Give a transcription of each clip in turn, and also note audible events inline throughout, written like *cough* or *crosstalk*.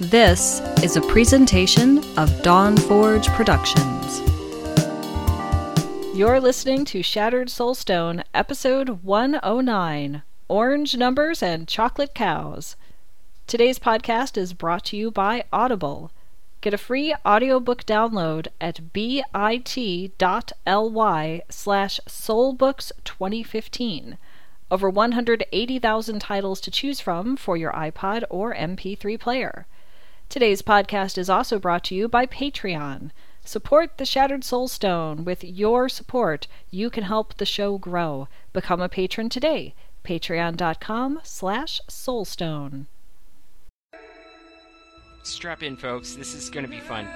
This is a presentation of Dawn Forge Productions. You're listening to Shattered Soulstone, episode 109 Orange Numbers and Chocolate Cows. Today's podcast is brought to you by Audible. Get a free audiobook download at bit.ly slash soulbooks2015. Over 180,000 titles to choose from for your iPod or MP3 player. Today's podcast is also brought to you by Patreon. Support the Shattered Soulstone. With your support, you can help the show grow. Become a patron today. Patreon.com slash soulstone. Strap in, folks. This is going to be fun.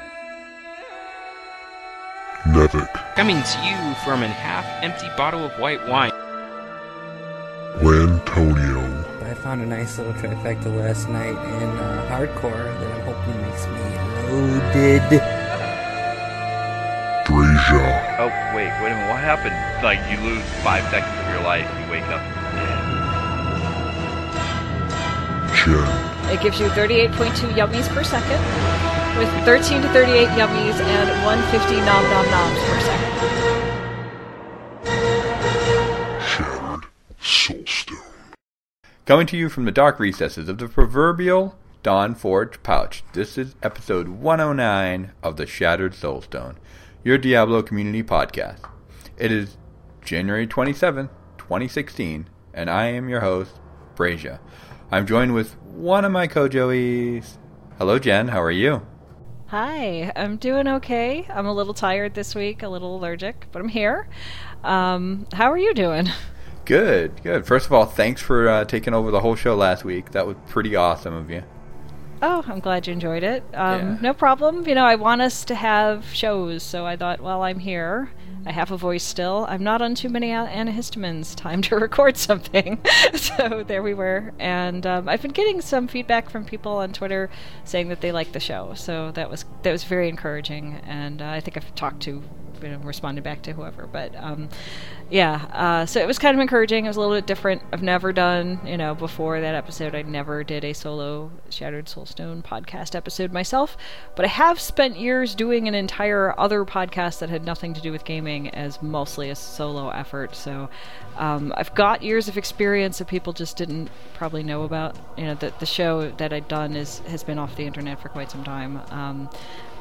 Nevik, Coming to you from an half-empty bottle of white wine. Lantonio, I found a nice little trifecta last night in uh, hardcore that I'm hoping makes me loaded. Draja, Oh, wait, wait a minute. What happened? Like, you lose five seconds of your life, you wake up dead. Chen, It gives you 38.2 yummies per second, with 13 to 38 yummies and 150 nom nom noms per second. Shattered Soulstone. Coming to you from the dark recesses of the proverbial Dawn Forge pouch, this is episode 109 of the Shattered Soulstone, your Diablo community podcast. It is January 27th, 2016, and I am your host, Brazia. I'm joined with one of my co-joeys. Hello, Jen. How are you? Hi, I'm doing okay. I'm a little tired this week, a little allergic, but I'm here. Um, how are you doing? Good, good. First of all, thanks for uh, taking over the whole show last week. That was pretty awesome of you. Oh, I'm glad you enjoyed it. Um, Yeah. No problem. You know, I want us to have shows, so I thought, well, I'm here. I have a voice still. I'm not on too many antihistamines. *laughs* Time to record something. *laughs* so there we were. And um, I've been getting some feedback from people on Twitter saying that they like the show. So that was that was very encouraging. And uh, I think I've talked to, you know, responded back to whoever. But um, yeah, uh, so it was kind of encouraging. It was a little bit different. I've never done, you know, before that episode, I never did a solo Shattered Soulstone podcast episode myself. But I have spent years doing an entire other podcast that had nothing to do with gaming as mostly a solo effort. So um, I've got years of experience that people just didn't probably know about. You know, the, the show that I'd done is has been off the internet for quite some time. Um,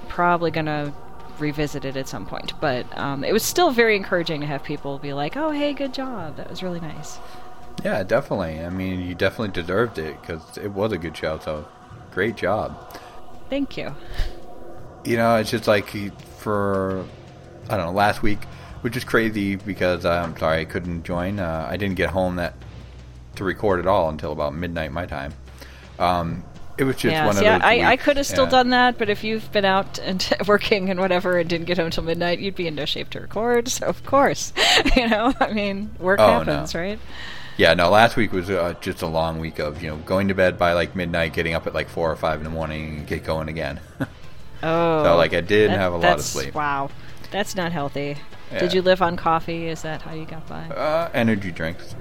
probably gonna revisit it at some point. But um, it was still very encouraging to have people be like, "Oh, hey, good job. That was really nice." Yeah, definitely. I mean, you definitely deserved it because it was a good show. So, great job. Thank you. You know, it's just like for I don't know last week, which is crazy because uh, I'm sorry I couldn't join. Uh, I didn't get home that to record at all until about midnight my time. Um, it was just yeah, one see, of those. I, I could have still yeah. done that, but if you've been out and *laughs* working and whatever and didn't get home till midnight, you'd be in no shape to record. So of course, *laughs* you know, I mean, work Oh, happens, no. right? Yeah, no. Last week was uh, just a long week of you know going to bed by like midnight, getting up at like four or five in the morning, and get going again. *laughs* Oh, So, like, I didn't that- have a lot of sleep. Wow, that's not healthy. Yeah. Did you live on coffee? Is that how you got by? uh, energy drinks,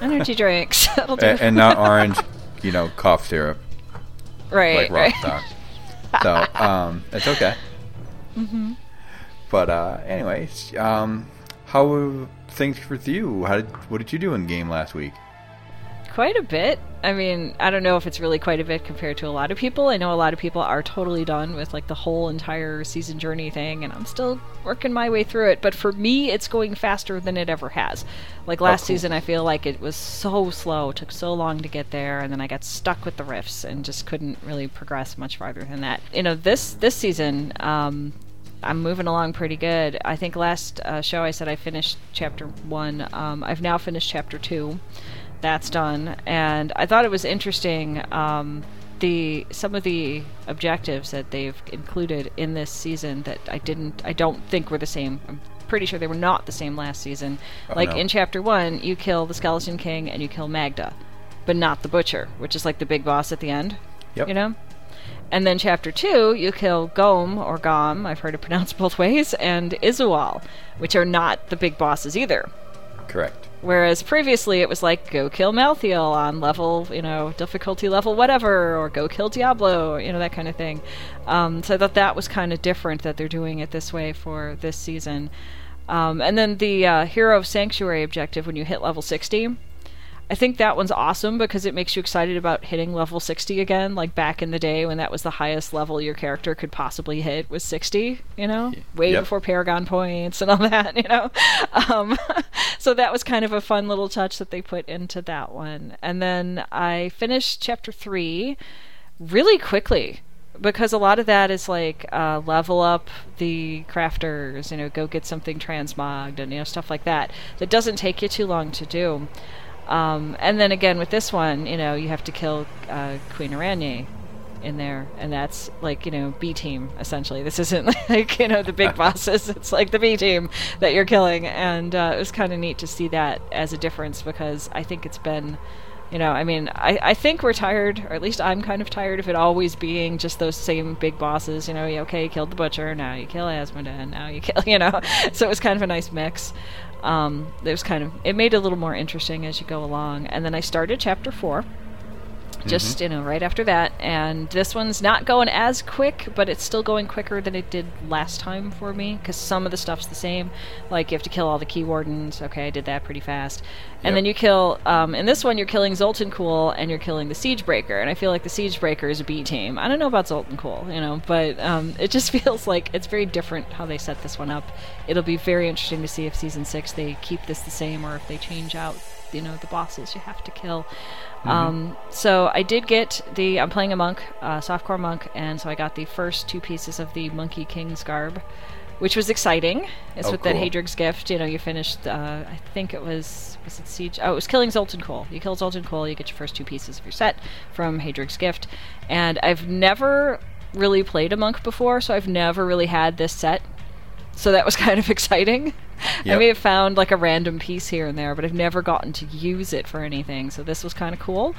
Energy drinks. That'll do. and, and not orange, you know, cough syrup. Right, like right. Rockstar. *laughs* so um, it's okay. Mm-hmm. But uh, anyways, um, how were things with you? How did what did you do in game last week? Quite a bit. I mean, I don't know if it's really quite a bit compared to a lot of people. I know a lot of people are totally done with like the whole entire season journey thing, and I'm still working my way through it. But for me, it's going faster than it ever has. Like last cool. season, I feel like it was so slow, took so long to get there, and then I got stuck with the rifts and just couldn't really progress much farther than that. You know, this this season, um, I'm moving along pretty good. I think last uh, show I said I finished chapter one. Um, I've now finished chapter two. That's done, and I thought it was interesting. Um, the some of the objectives that they've included in this season that I didn't, I don't think were the same. I'm pretty sure they were not the same last season. Oh, like no. in chapter one, you kill the Skeleton King and you kill Magda, but not the Butcher, which is like the big boss at the end. Yep. You know. And then chapter two, you kill Ghom or Ghom, I've heard it pronounced *laughs* both ways, and Izual, which are not the big bosses either. Correct. Whereas previously it was like go kill Malthael on level, you know, difficulty level whatever, or go kill Diablo, you know, that kind of thing. Um, so I thought that was kind of different that they're doing it this way for this season. Um, and then the uh, Hero of Sanctuary objective when you hit level 60. I think that one's awesome because it makes you excited about hitting level 60 again, like back in the day when that was the highest level your character could possibly hit was 60, you know, way Yep. before Paragon points and all *laughs* that, you know. Um, *laughs* so that was kind of a fun little touch that they put into that one. And then I finished chapter 3 really quickly because a lot of that is like uh, level up the crafters, you know, go get something transmogged and you know stuff like that. That doesn't take you too long to do. Um, and then again with this one, you know, you have to kill uh, Queen Araneae in there, and that's like you know B team essentially. This isn't *laughs* like you know the big *laughs* bosses. It's like the B team that you're killing, and uh, it was kind of neat to see that as a difference because I think it's been. You know, I mean, I, I think we're tired, or at least I'm kind of tired of it always being just those same big bosses. You know, okay, you killed the butcher, now you kill Azmodan, now you kill, *laughs* you know. So it was kind of a nice mix. Um, it was kind of, it made it a little more interesting as you go along. And then I started chapter four, just you know right after that. And this one's not going as quick but it's still going quicker than it did last time for me because some of the stuff's the same. Like you have to kill all the key wardens. Okay i did that pretty fast. And Yep. then you kill um, in this one you're killing Zoltun Kulle and you're killing the siege breaker. And i feel like the siege breaker is a b team. I don't know about Zoltun Kulle, you know but um, it just *laughs* feels like it's very different how they set this one up it'll be very interesting to see if season six they keep this the same or if they change out you know the bosses you have to kill um, so I did get the. I'm playing a monk, uh, softcore monk, and so I got the first two pieces of the Monkey King's garb, which was exciting. It's Oh, with that cool. Haedrig's gift. You know, you finished. Uh, I think it was was it siege. Oh, it was killing Zoltun Kulle. You kill Zoltun Kulle, you get your first two pieces of your set from Haedrig's gift, and I've never really played a monk before, so I've never really had this set. So that was *laughs* kind of exciting. I Yep. may have found like a random piece here and there, but I've never gotten to use it for anything. So this was kind of cool,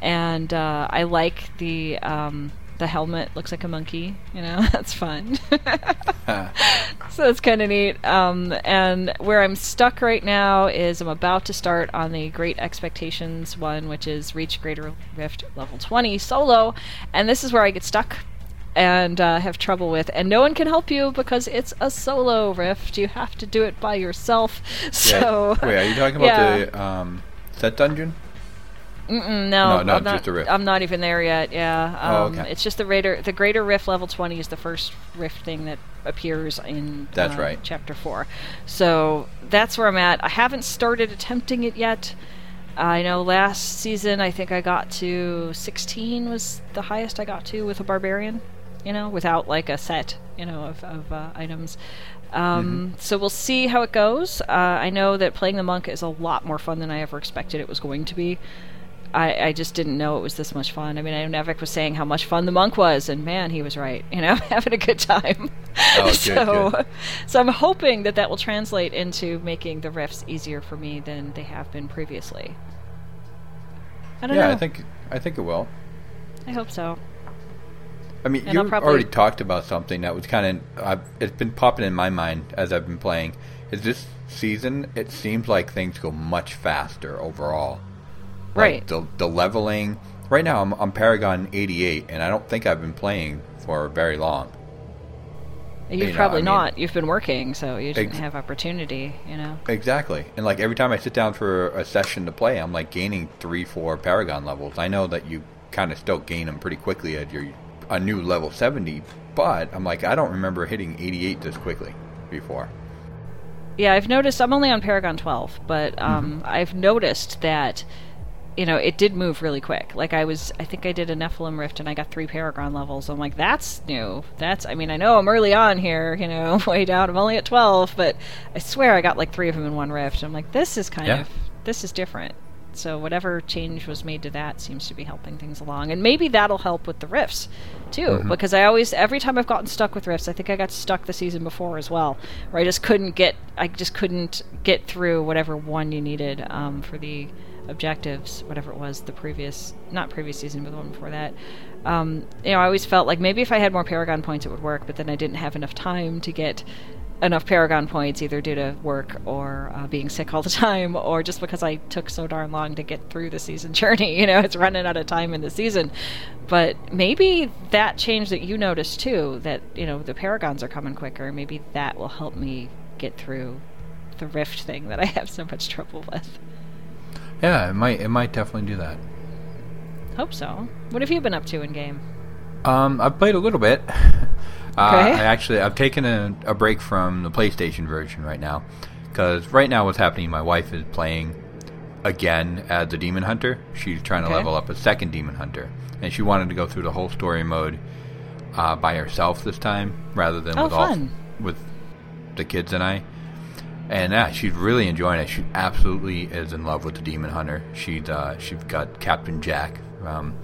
and uh, I like the um, the helmet. Looks like a monkey. You know, *laughs* that's fun. *laughs* so that's kind of neat. Um, and where I'm stuck right now is I'm about to start on the Great Expectations one, which is Reach Greater Rift level 20 solo, and this is where I get stuck and uh, have trouble with, and no one can help you because it's a solo rift. You have to do it by yourself. *laughs* So Yeah. Wait, are you talking about yeah. the um, set dungeon? Mm-mm, no, No, no, I'm not, just a rift. I'm not even there yet. Yeah, Oh, um, okay. it's just the greater the greater rift level 20 is the first rift thing that appears in That's uh, right. chapter four. So that's where I'm at. I haven't started attempting it yet. I know last season I think I got to 16 was the highest I got to with a barbarian. You know, without like a set, you know, of, of uh, items. Um, So we'll see how it goes. Uh, I know that playing the monk is a lot more fun than I ever expected it was going to be. I, I just didn't know it was this much fun. I mean, I know Nevik was saying how much fun the monk was, and man, he was right. You know, *laughs* having a good time. Oh, *laughs* good, so, good. so I'm hoping that that will translate into making the rifts easier for me than they have been previously. I don't Yeah, know. I think I think it will. I hope so. I mean, And you probably- already talked about something that was kind of. Uh, it's been popping in my mind as I've been playing. Is this season? It seems like things go much faster overall. Like, Right. the the leveling. Right now, I'm on Paragon 88, and I don't think I've been playing for very long. You've You know, probably I mean- not. You've been working, so you didn't Ex- have opportunity. You know. Exactly. And like every time I sit down for a session to play, I'm like gaining three, four Paragon levels. I know that you kind of still gain them pretty quickly at your a new level 70, but I'm like I don't remember hitting 88 this quickly before. Yeah, I've noticed. I'm only on Paragon 12, but um, I've noticed that you know it did move really quick. Like I was, I think I did a Nephilim Rift and I got three Paragon levels. I'm like, that's new. That's. I mean, I know I'm early on here. You know, *laughs* way down. I'm only at 12, but I swear I got like three of them in one Rift. I'm like, this is kind Yeah. of this is different. So whatever change was made to that seems to be helping things along, and maybe that'll help with the rifts too. Because I always, every time I've gotten stuck with rifts, I think I got stuck the season before as well, where I just couldn't get, I just couldn't get through whatever one you needed um, for the objectives, whatever it was, the previous, not previous season, but the one before that. Um, you know, I always felt like maybe if I had more Paragon points, it would work, but then I didn't have enough time to get enough Paragon points, either due to work or uh, being sick all the *laughs* time, or just because I took so darn long to get through the season *laughs* journey. You know, it's running out of time in the season. But maybe that change that you noticed too, that, you know, the Paragons are coming quicker, maybe that will help me get through the Rift thing that I have so much trouble with. Yeah, it might it might definitely do that. Hope so. What have you been up to in game? Um, I've played a little bit. *laughs* Uh, I actually I've taken a, a break from the PlayStation version right now because right now what's happening? My wife is playing again as the Demon Hunter. She's trying to Okay. level up a second Demon Hunter, and she wanted to go through the whole story mode uh, by herself this time rather than Oh, with all with the kids and I. And yeah, she's really enjoying it. She absolutely is in love with the Demon Hunter. She's uh, she's got Captain Jack. Um,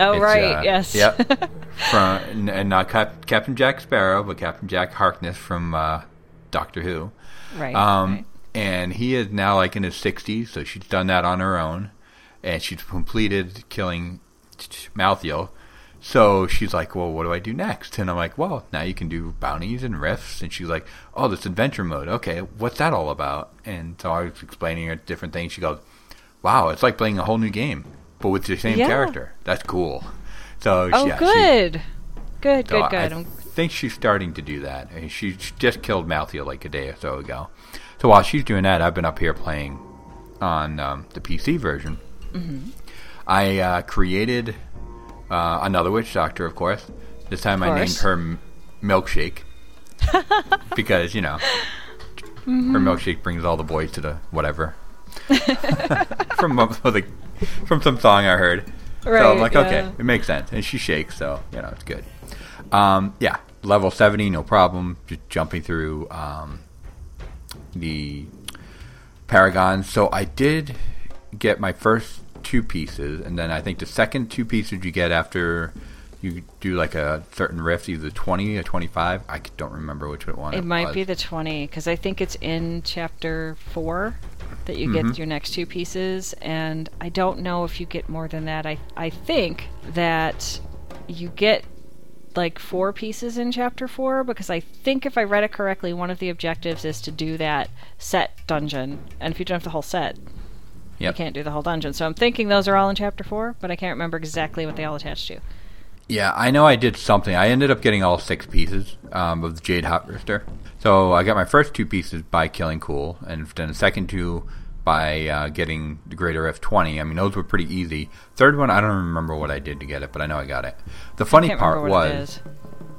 Oh, right, uh, yes. Yep. *laughs* from and- not Cap- Captain Jack Sparrow, but Captain Jack Harkness from uh, Doctor Who. Right. Um, right. and he is now like in his 60s, so she's done that on her own, and she's completed killing Malthael. So she's like, "Well, what do I do next?" And I'm like, "Well, now you can do bounties and rifts." And she's like, "Oh, this adventure mode. Okay, what's that all about?" And so I was explaining her different things. She goes, "Wow, it's like playing a whole new game, but with the same Yeah. character. That's cool." So Oh, yeah, she- good. good, so good, good. I I'm- think she's starting to do that. And She just killed Malthea like a day or so ago. So while she's doing that, I've been up here playing on um, the PC version. Mm-hmm. I uh, created uh, another witch doctor, of course. This time I named her M- Milkshake *laughs* because you know Mm-hmm. her milkshake brings all the boys to the whatever *laughs* from a- like, *laughs* from some song I heard. So I'm like, yeah. okay, it makes sense, and she shakes, so you know it's good. Um, yeah, level seventy, no problem. Just jumping through um, the Paragons. So I did get my first two pieces, and then I think the second two pieces you get after you do like a certain rift, either twenty or twenty-five. I don't remember which one. It might was. be the 20, because I think it's in chapter 4 that you Mm-hmm. get your next two pieces, and I don't know if you get more than that. I, I think that you get like four pieces in chapter 4, because I think if I read it correctly, one of the objectives is to do that set dungeon, and if you don't have the whole set, you can't do the whole dungeon. So I'm thinking those are all in chapter 4, but I can't remember exactly what they all attach to. Yeah, I know I did something. I ended up getting all six pieces um, of the Jade Harvester. So I got my first two pieces by killing Kulle, and then the second two by uh, getting the Greater F20. I mean, those were pretty easy. Third one, I don't remember what I did to get it, but I know I got it. The funny part what was. is.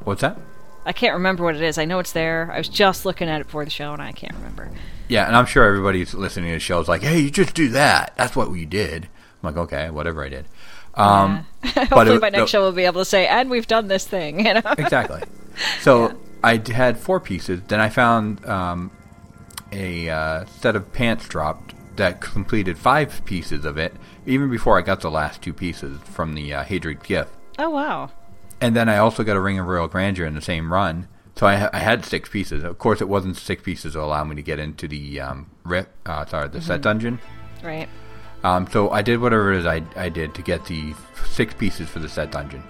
What's that? I can't remember what it is. I know it's there. I was just looking at it before the show, and I can't remember. Yeah, and I'm sure everybody's listening to the show is like, hey, you just do that. That's what we did. I'm like, okay, whatever I did. Um, *laughs* but Hopefully, it- by next the- show, we'll be able to say, "And we've done this thing." You know. exactly. So *laughs* I had four pieces. Then I found um, a uh, set of pants dropped that completed five pieces of it, even before I got the last two pieces from the uh, gift. oh wow. And then I also got a Ring of Royal Grandeur in the same run. So I, ha- I had six pieces. Of course, it wasn't six pieces to allow me to get into the um, rip, uh, sorry, the set dungeon. Right. Um, so I did whatever it is I, I did to get the six pieces for the set dungeon.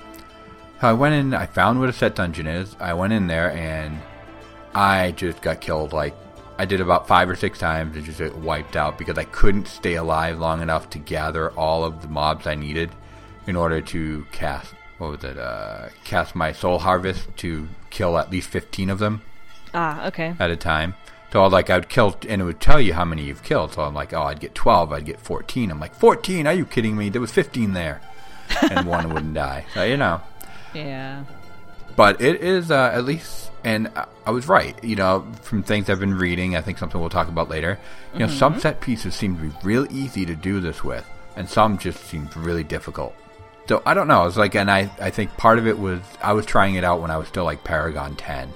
So I went in, I found what a set dungeon is. I went in there and I just got killed. Like I did about five or six times and just wiped out because I couldn't stay alive long enough to gather all of the mobs I needed in order to cast what was it? Uh, cast my soul harvest to kill at least fifteen of them Ah. Okay. at a time. So I'd like I'd kill, and it would tell you how many you've killed. So I'm like, oh, I'd get 12, I'd get 14. I'm like, 14? Are you kidding me? There was 15 there, and one wouldn't die. So you know, Yeah. but it is uh, at least, and I- was right. You know, from things I've been reading, I think something we'll talk about later. You know, some set pieces seem to be real easy to do this with, and some just seem really difficult. So I don't know. It's like, and I, I think part of it was I was trying it out when I was still like Paragon 10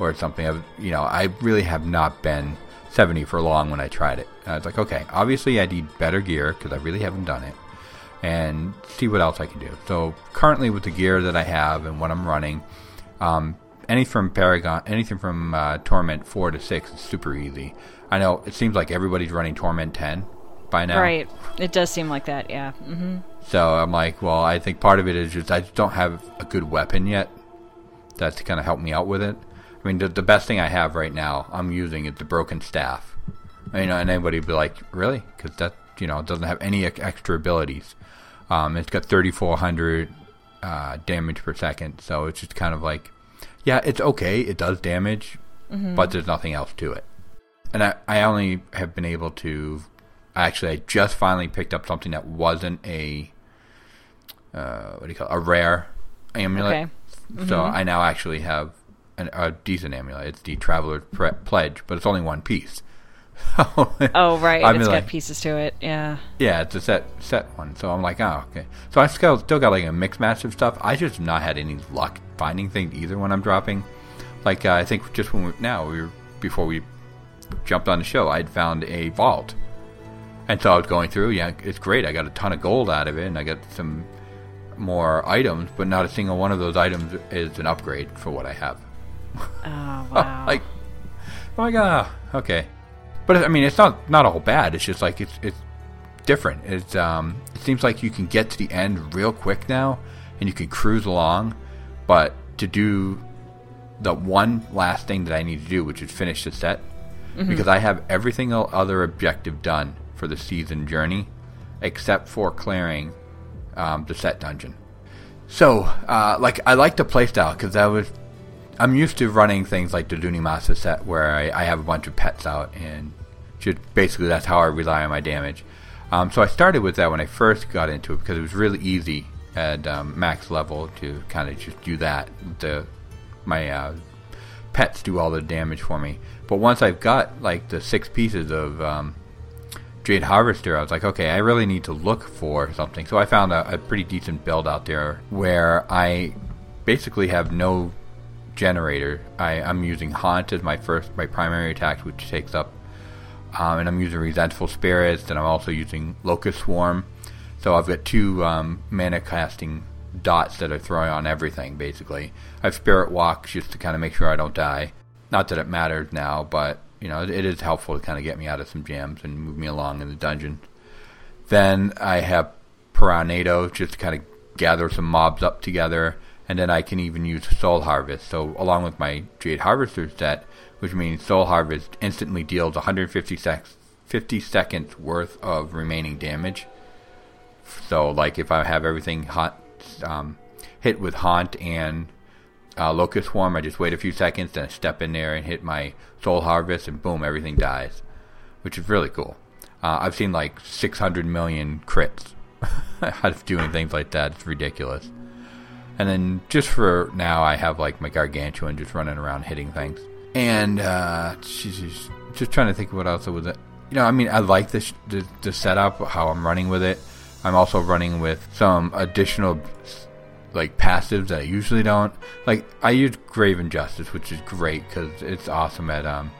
or something. I, was- you know, I really have not been 70 for long when I tried it. And I was like, okay, obviously I need better gear because I really haven't done it, and see what else I can do. So currently with the gear that I have and what I'm running, um, any from Paragon, anything from uh, Torment 4 to 6 is super easy. I know it seems like everybody's running Torment 10 by now. Right. It does seem like that. Yeah. hmm So I'm like, well, I think part of it is just I just don't have a good weapon yet. That's kind of help me out with it. I mean, the, the best thing I have right now I'm using is the broken staff. You know, and anybody would be like, really? Because that you know doesn't have any extra abilities. Um, it's got 3,400 uh, damage per second, so it's just kind of like, yeah, it's okay. It does damage, but there's nothing else to it. And I, I only have been able to. Actually, I just finally picked up something that wasn't a. Uh, what do you call it? A rare amulet. Okay. So I now actually have an, a decent amulet. It's the Traveler's Pre- Pledge, but it's only one piece. *laughs* Oh, right. I'm it's like- got pieces to it. Yeah. Yeah, it's a set set one. So I'm like, oh, okay. So I still still got like a mixed match of stuff. I just have not had any luck finding things either when I'm dropping. Like uh, I think just when we, now we were before we jumped on the show, I'd found a vault, and so I was going through. Yeah, it's great. I got a ton of gold out of it, and I got some more items, but not a single one of those items is an upgrade for what I have. Oh, wow. *laughs* like, I'm like, ah, okay. But I mean, it's not not all bad. It's just like it's it's different. It's um, it seems like you can get to the end real quick now, and you can cruise along. But to do the one last thing that I need to do, which is finish the set, because I have everything other objective done for the season journey, except for clearing um, the set dungeon. So, uh, like, I like the playstyle because I was I'm used to running things like the Zunimassa set where I, I have a bunch of pets out and just basically that's how I rely on my damage. Um, so I started with that when I first got into it because it was really easy at um, max level to kind of just do that. The my uh, pets do all the damage for me. But once I've got like the six pieces of um, Jade Harvester, I was like, okay, I really need to look for something. So I found a, a pretty decent build out there where I basically have no generator. I, I'm using Haunt as my first, my primary attack, which takes up, um, and I'm using Resentful Spirits, and I'm also using Locust Swarm. So I've got two um, mana casting dots that are throwing on everything, basically. I have Spirit Walk just to kind of make sure I don't die. Not that it matters now, but you know it, it is helpful to kind of get me out of some jams and move me along in the dungeon. Then I have Piranhado just to kind of gather some mobs up together, and then I can even use Soul Harvest. So along with my Jade Harvester set, which means Soul Harvest instantly deals 150 sec- 50 seconds worth of remaining damage. So like if I have everything hot, um, hit with Haunt and uh, Locust Swarm, I just wait a few seconds, then I step in there and hit my Soul Harvest, and boom, everything dies, which is really cool. Uh, I've seen like 600 million crits *laughs* out of doing things like that. It's ridiculous. And then just for now, I have like my Gargantuan just running around hitting things. And uh, Jesus, just trying to think of what else was it. You know, I mean, I like this the, the setup, how I'm running with it. I'm also running with some additional like passives that I usually don't. Like I use Grave Injustice, which is great because it's awesome at um,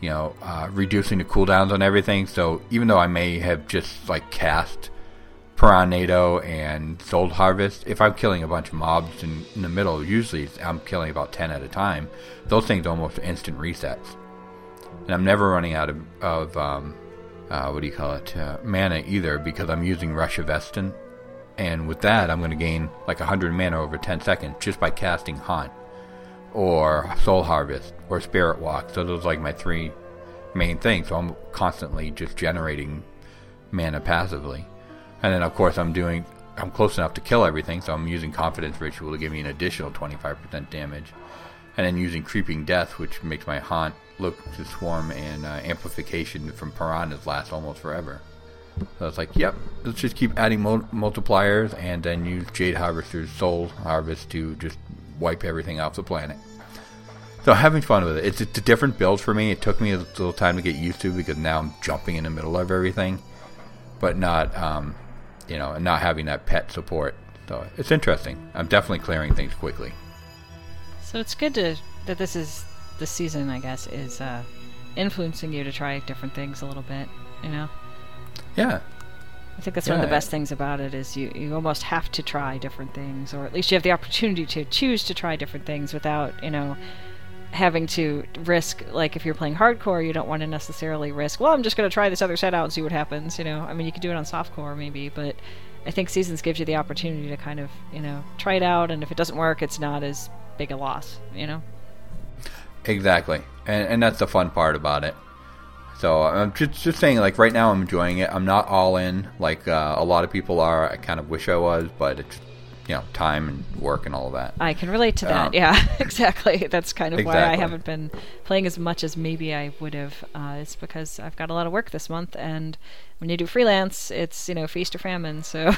you know, uh, reducing the cooldowns on everything. So even though I may have just like cast Piranhado and Soul Harvest, if I'm killing a bunch of mobs in, in the middle, usually I'm killing about 10 at a time, those things almost instant resets. And I'm never running out of, of um, uh, what do you call it, uh, mana either because I'm using Rush of Essence. And with that, I'm going to gain like 100 mana over 10 seconds just by casting Haunt or Soul Harvest or Spirit Walk. So those are like my three main things. So I'm constantly just generating mana passively. And then of course I'm doing I'm close enough to kill everything, so I'm using Confidence Ritual to give me an additional 25% damage. And then using Creeping Death, which makes my Haunt look to Swarm and uh, Amplification from Piranhas last almost forever. So it's like, yep, let's just keep adding mul- multipliers and then use Jade Harvester's Soul Harvest to just wipe everything off the planet. So having fun with it. It's, it's a different build for me. It took me a little time to get used to because now I'm jumping in the middle of everything, but not, um, you know, and not having that pet support. So it's interesting. I'm definitely clearing things quickly. So it's good to that this is the season, I guess, is uh, influencing you to try different things a little bit. You know, Yeah, I think that's one of the best things about it is you you almost have to try different things, or at least you have the opportunity to choose to try different things without you know having to risk like if you're playing hardcore you don't want to necessarily risk well i'm just going to try this other set out and see what happens you know i mean you could do it on softcore maybe but i think seasons gives you the opportunity to kind of you know try it out and if it doesn't work it's not as big a loss you know Exactly, and and that's the fun part about it. So I'm just just saying, like right now, I'm enjoying it. I'm not all in like uh, a lot of people are. I kind of wish I was, but it's you know time and work and all of that. I can relate to that. Um, yeah, *laughs* exactly. That's kind of why I haven't been playing as much as maybe I would have. Uh, it's because I've got a lot of work this month, and when you do freelance, it's you know feast or famine. So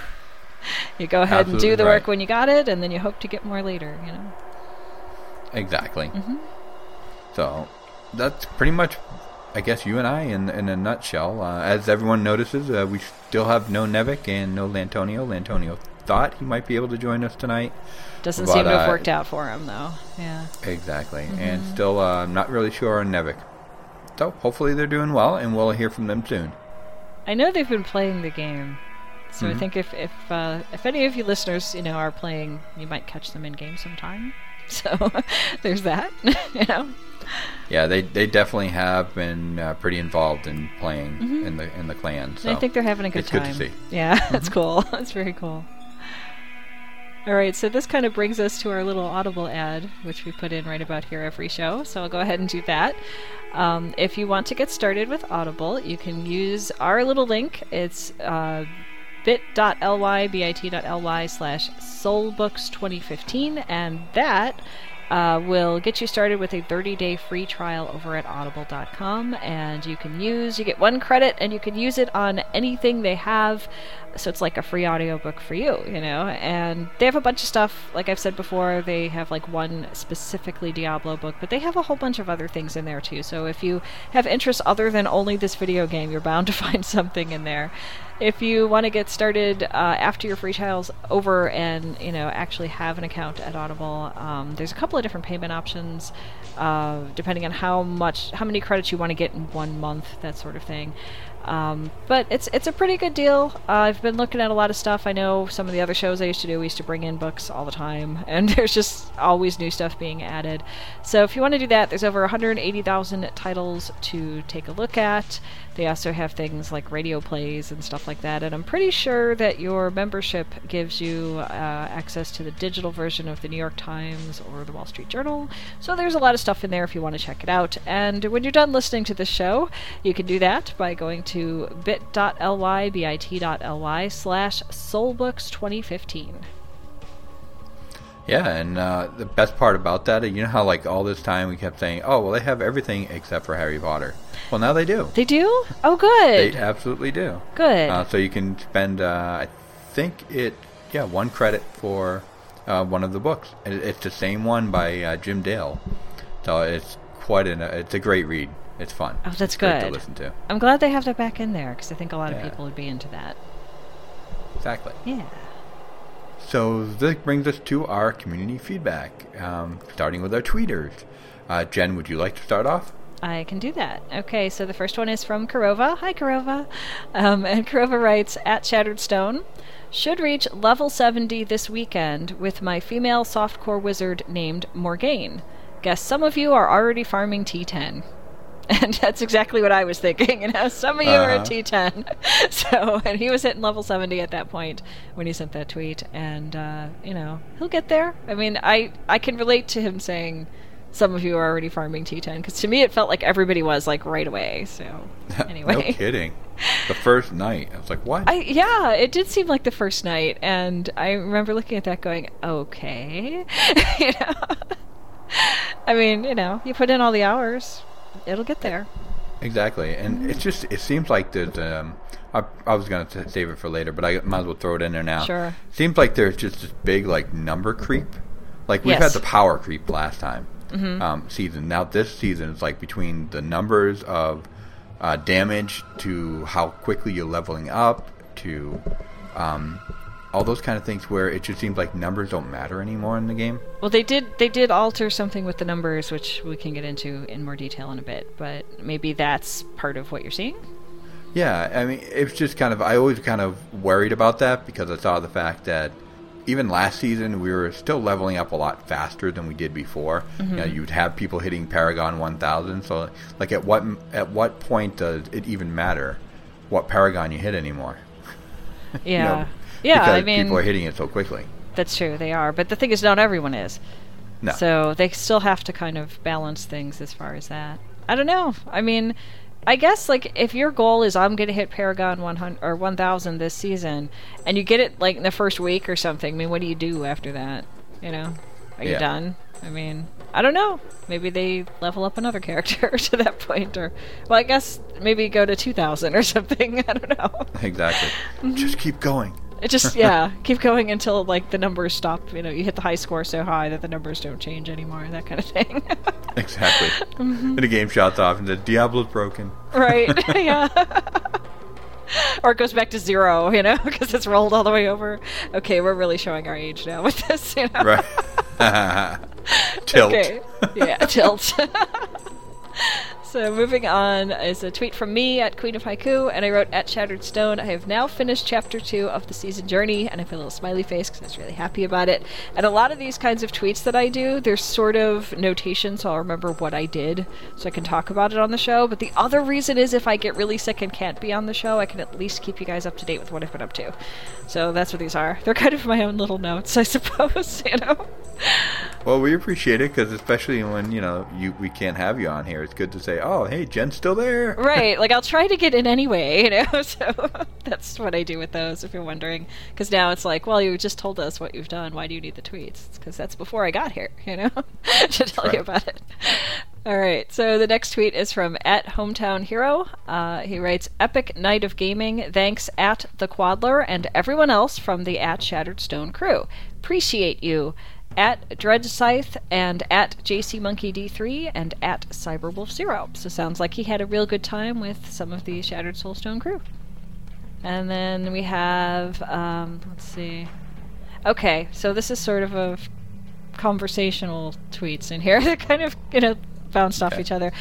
*laughs* you go ahead and do Absolutely the work when you got it, and then you hope to get more later. You know. Exactly. Mm-hmm. So that's pretty much, I guess, you and I in in a nutshell. Uh, as everyone notices, uh, we still have no Nevik and no Lantonio. Lantonio thought he might be able to join us tonight. Doesn't But, seem to have uh, worked out for him though. Yeah. Exactly, and still uh, not really sure on Nevik. So hopefully they're doing well, and we'll hear from them soon. I know they've been playing the game, so Mm-hmm. I think if if uh, if any of you listeners, you know, are playing, you might catch them in game sometime. *laughs* So *laughs* there's that. *laughs* you know. Yeah, they they definitely have been uh, pretty involved in playing in the in the clan. So I think they're having a good it's good to see. Yeah, that's cool. That's very cool. All right, so this kind of brings us to our little Audible ad, which we put in right about here every show. So I'll go ahead and do that. Um, if you want to get started with Audible, you can use our little link. It's uh, bit.ly, bit.ly slash soulbooks2015, and that uh, will get you started with a 30 day free trial over at audible.com. And you can use, you get one credit, and you can use it on anything they have. So it's like a free audiobook for you, you know? And they have a bunch of stuff. Like I've said before, they have like one specifically Diablo book, but they have a whole bunch of other things in there too. So if you have interests other than only this video game, you're bound to *laughs* find something in there. If you want to get started uh, after your free trial's over and you know actually have an account at Audible, um, there's a couple of different payment options, uh, depending on how much, how many credits you want to get in one month, that sort of thing. Um, but it's it's a pretty good deal. Uh, I've been looking at a lot of stuff. I know some of the other shows I used to do, we used to bring in books all the time, *laughs* and there's just always new stuff being added. So if you want to do that, there's over 180,000 titles to take a look at. They also have things like radio plays and stuff like that. And I'm pretty sure that your membership gives you uh, access to the digital version of the New York Times or the Wall Street Journal. So there's a lot of stuff in there if you want to check it out. And when you're done listening to the show, you can do that by going to bit.ly, bit.ly slash soulbooks2015. Yeah, and uh, the best part about that, you know how like all this time we kept saying, "Oh, well, they have everything except for Harry Potter." Well, now they do. They do? Oh, good. They absolutely do. Good. Uh, so you can spend, uh, I think it, yeah, one credit for uh, one of the books. It, it's the same one by uh, Jim Dale. So it's quite an, it's a great read. It's fun. Oh, that's it's great to good. listen to. I'm glad they have that back in there because I think a lot of people would be into that. Exactly. Yeah. So this brings us to our community feedback, um, starting with our tweeters. Uh, Jen, would you like to start off? I can do that. Okay, so the first one is from Karova. Hi, Karova. Um, and Karova writes At Shattered Stone, should reach level 70 this weekend with my female softcore wizard named Morgaine. Guess some of you are already farming T10. *laughs* And that's exactly what I was thinking. *laughs* You know, some of you are at Uh-huh. T10. *laughs* So, and he was hitting level 70 at that point when he sent that tweet. And, uh, you know, he'll get there. I mean, I, I can relate to him saying, some of you are already farming T10 because to me it felt like everybody was like right away. So anyway, no kidding. The first night, I was like, "What?" I yeah, it did seem like the first night, and I remember looking at that going, okay, you know. I mean, you know, you put in all the hours, it'll get there. Exactly, and it's just it seems like there's um I, I was gonna save it for later, but I might as well throw it in there now. Sure. Seems like there's just this big like number creep. Like we've Yes. had the power creep last time um, season. Now this season is like between the numbers of uh, damage to how quickly you're leveling up to um, all those kind of things where it just seems like numbers don't matter anymore in the game. Well, they did they did alter something with the numbers, which we can get into in more detail in a bit. But maybe that's part of what you're seeing. Yeah, I mean, it's just kind of I always kind of worried about that because I saw the fact that even last season we were still leveling up a lot faster than we did before. Mm-hmm. You know, you'd have people hitting Paragon 1000, so like at what at what point does it even matter what Paragon you hit anymore? *laughs* You Yeah, know, yeah. because I mean, people are hitting it so quickly. That's true, they are. But the thing is, not everyone is. No. So they still have to kind of balance things as far as that. I don't know. I mean, I guess like if your goal is I'm going to hit Paragon 100 or 1000 this season and you get it like in the first week or something, I mean, what do you do after that? You know? Are you done? I mean, I don't know. Maybe they level up another *laughs* character *laughs* to that point or well, I guess maybe go to 2000 or something. *laughs* I don't know. Exactly. Mm-hmm. Just keep going. It just *laughs* yeah, keep going until like the numbers stop. You know, you hit the high score so high that the numbers don't change anymore. That kind of thing. *laughs* Exactly. Mm-hmm. And the game shuts off and the Diablo's broken. right? *laughs* yeah. or it goes back to zero. You know, because it's rolled all the way over. Okay, we're really showing our age now with this. You know. Right. Tilt. Okay. Yeah, tilt. So moving on is a tweet from me at Queen of Haiku, and I wrote at Shattered Stone. I have now finished chapter two of the season journey, and I put a little smiley face because I was really happy about it. And a lot of these kinds of tweets that I do, there's sort of notation, so I'll remember what I did, so I can talk about it on the show. But the other reason is if I get really sick and can't be on the show, I can at least keep you guys up to date with what I've been up to. So that's what these are. They're kind of my own little notes, I suppose. *laughs* You know. Well, we appreciate it because especially when you know you we can't have you on here, it's good to say, "Oh, hey, Jen's still there." *laughs* right like i'll try to get in anyway you know *laughs* so *laughs* that's what i do with those if you're wondering because now it's like well you just told us what you've done why do you need the tweets? Because that's before i got here you know to tell you about it. All right so the next tweet is from at hometown hero. Uh, he writes epic night of gaming thanks at the quadler and everyone else from the at shattered stone crew. Appreciate you at Dredge Scythe and at JC Monkey D3 and at Cyberwolf Zero. So sounds like he had a real good time with some of the Shattered Soulstone crew. And then we have, um, let's see. Okay, so this is sort of a conversational tweets in here *laughs* that kind of, you know, bounced off Okay. each other.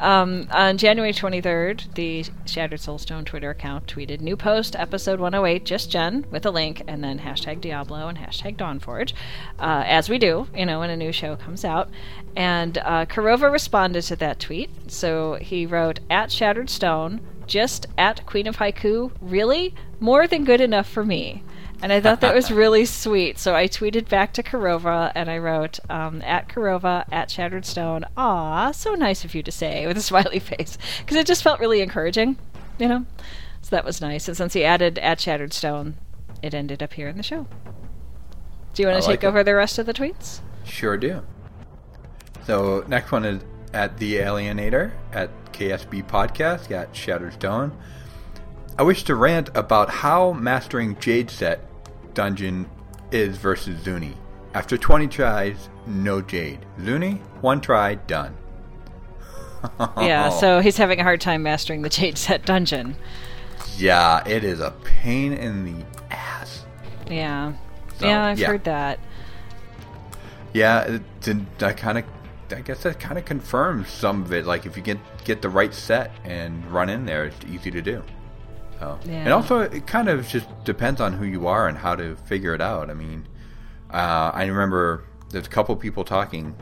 Um, on January 23rd, the Shattered Soulstone Twitter account tweeted new post, episode 108, just Jen, with a link, and then hashtag Diablo and hashtag Dawnforge, uh, as we do, you know, when a new show comes out. And uh, Kurova responded to that tweet. So he wrote, at Shattered Stone, just at Queen of Haiku, really? More than good enough for me. And I thought that was *laughs* really sweet. So I tweeted back to Kurova and I wrote, um, at Kurova, at Shattered Stone, aw, so nice of you to say, with a *laughs* smiley face. Because it just felt really encouraging, you know? So that was nice. And since he added at Shattered Stone, it ended up here in the show. Do you want to like take it. over the rest of the tweets? Sure do. So next one is at the Alienator at KSB Podcast at Shattered Stone. I wish to rant about how mastering Jade Set dungeon is versus Zuni. After 20 tries, no Jade. Zuni, one try, done. *laughs* Yeah, so he's having a hard time mastering the Jade Set dungeon. Yeah, it is a pain in the ass. Yeah. So, yeah, I've yeah. heard that. Yeah, that kind of, I guess that kind of confirms some of it. Like if you get get the right set and run in there, it's easy to do. So, and also it kind of just depends on who you are and how to figure it out. I mean, uh, I remember there's a couple people talking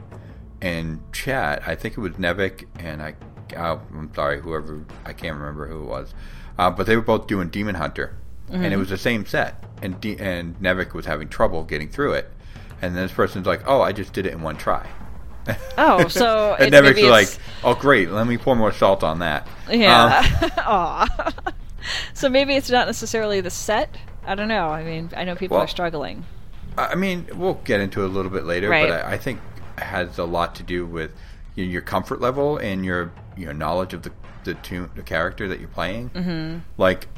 in chat. I think it was Nevik and I. Uh, I'm sorry, whoever I can't remember who it was, uh, but they were both doing Demon Hunter, and it was the same set. And D- and Nevik was having trouble getting through it, and then this person's like, "Oh, I just did it in one try." Oh, *laughs* so and Nevik's like, "Oh, great, let me pour more salt on that." yeah. Um, *laughs* Aw. *laughs* *laughs* so maybe it's not necessarily the set. I don't know. I mean, I know people Well, are struggling. I mean, we'll get into it a little bit later, Right. but I, I think it has a lot to do with your, your comfort level and your your knowledge of the the tune, the character that you're playing. Mm-hmm. Like,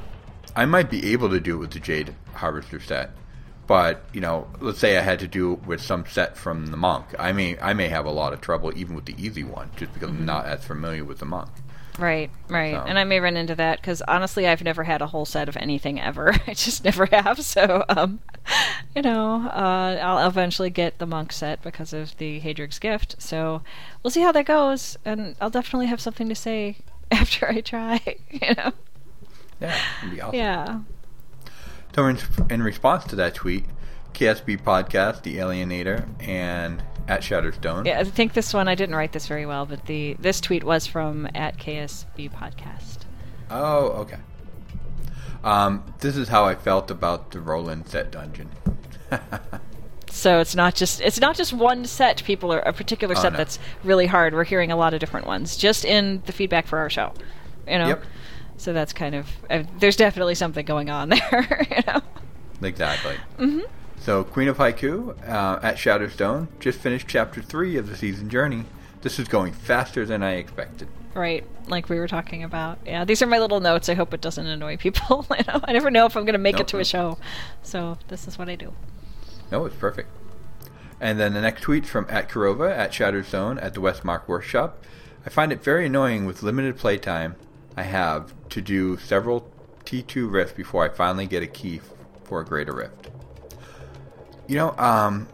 I might be able to do it with the Jade Harvester set, but you know, let's say I had to do it with some set from the Monk. I may I may have a lot of trouble even with the easy one, just because I'm not as familiar with the Monk. Right, right. So- And I may run into that because honestly, I've never had a whole set of anything ever. *laughs* I just never have. So, um, you know, uh, I'll eventually get the monk set because of the Haedrig's gift. So we'll see how that goes, and I'll definitely have something to say *laughs* after I try. *laughs* You know, Yeah, it'd be awesome. yeah. So in, in response to that tweet, KSB Podcast, The Alienator, and at Shatterstone. Yeah, I think this one I didn't write this very well, but the this tweet was from at KSB podcast. Oh, okay. Um, this is how I felt about the Roland set dungeon. *laughs* So it's not just it's not just one set. People are a particular Oh, set no. that's really hard. We're hearing a lot of different ones just in the feedback for our show. You know. Yep. So that's kind of uh, there's definitely something going on *laughs* there. you know. Exactly. Mm-hmm. So, Queen of Haiku uh, at Shadowstone just finished chapter three of the season journey. This is going faster than I expected. Right, like we were talking about. Yeah, these are my little notes. I hope it doesn't annoy people. *laughs* you know, I never know if I'm going to make Nope, it to a show, so this is what I do. No, it's perfect. And then the next tweet's from at Kurova at Zone at the Westmark Workshop. I find it very annoying with limited playtime I have to do several T2 rifts before I finally get a key for a greater rift. You know, um,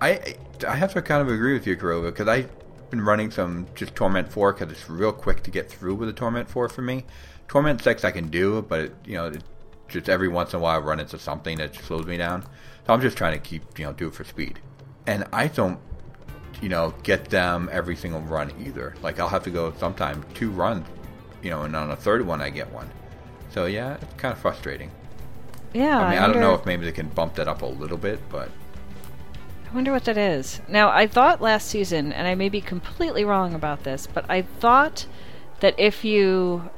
I I have to kind of agree with you, Kurova, because I've been running some just Torment 4 because it's real quick to get through with a Torment 4 for me. Torment 6 I can do, but it, you know, it, just every once in a while I run into something that slows me down. So I'm just trying to keep, you know, do it for speed. And I don't, you know, get them every single run either. Like I'll have to go sometime two runs, you know, and on a third one I get one. So yeah, it's kind of frustrating. Yeah, I mean, I, don't know if maybe they can bump that up a little bit, but I wonder what that is. Now, I thought last season, and I may be completely wrong about this, but I thought that if you.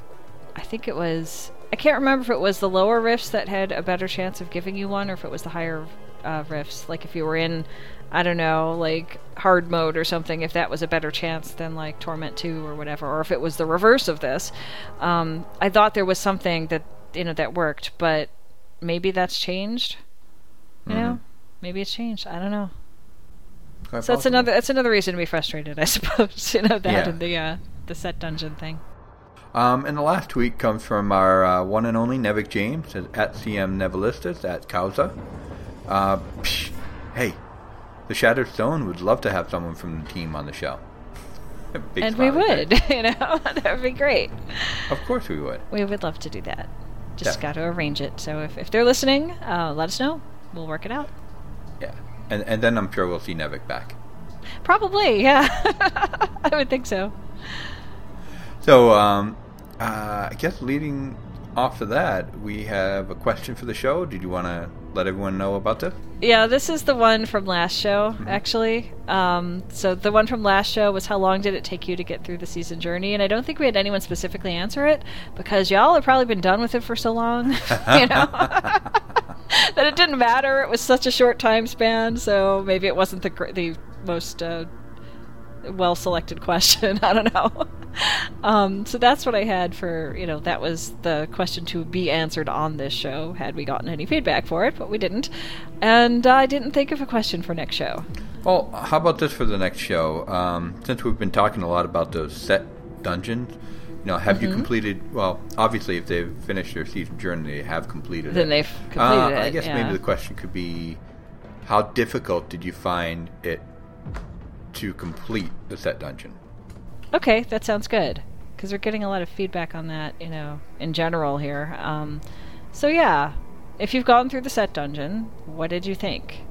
I think it was. I can't remember if it was the lower rifts that had a better chance of giving you one, or if it was the higher uh, rifts. Like if you were in, I don't know, like hard mode or something, if that was a better chance than like Torment 2 or whatever, or if it was the reverse of this. Um, I thought there was something that, you know, that worked, but maybe that's changed. You know? Maybe it's changed. I don't know. So that's another that's another reason to be frustrated, I *laughs* suppose. you know that Yeah. and the uh, the set dungeon thing. Um, and the last tweet comes from our uh, one and only Nevik James at CM Nevalistis at Causa. Uh, psh, hey, the Shattered Stone would love to have someone from the team on the show. *laughs* And we would, face. *laughs* you know, that would be great. Of course we would. We would love to do that. Just Yeah. got to arrange it. So if, if they're listening, uh, let us know. We'll work it out. And and then I'm sure we'll see Nevik back. Probably, yeah. *laughs* I would think so. So, um, uh, I guess leading off of that, we have a question for the show. Did you want to let everyone know about this? Yeah, this is the one from last show, actually. Um, so the one from last show was how long did it take you to get through the season journey? And I don't think we had anyone specifically answer it because y'all have probably been done with it for so long, *laughs* you know, *laughs* *laughs* that it didn't matter. It was such a short time span, so maybe it wasn't the the most uh, well selected question. *laughs* I don't know. *laughs* Um, so that's what I had for, you know, that was the question to be answered on this show, had we gotten any feedback for it, but we didn't. And I didn't think of a question for next show. Well, how about this for the next show? Um, since we've been talking a lot about those set dungeons, know, have Mm-hmm. you completed? Well, obviously, if they've finished their season journey, they have completed Then it. they've completed Uh, I guess yeah. maybe the question could be, how difficult did you find it to complete the set dungeon? Okay, that sounds good. Because we're getting a lot of feedback on that, you know, in general here. Um, so yeah, if you've gone through the set dungeon, what did you think?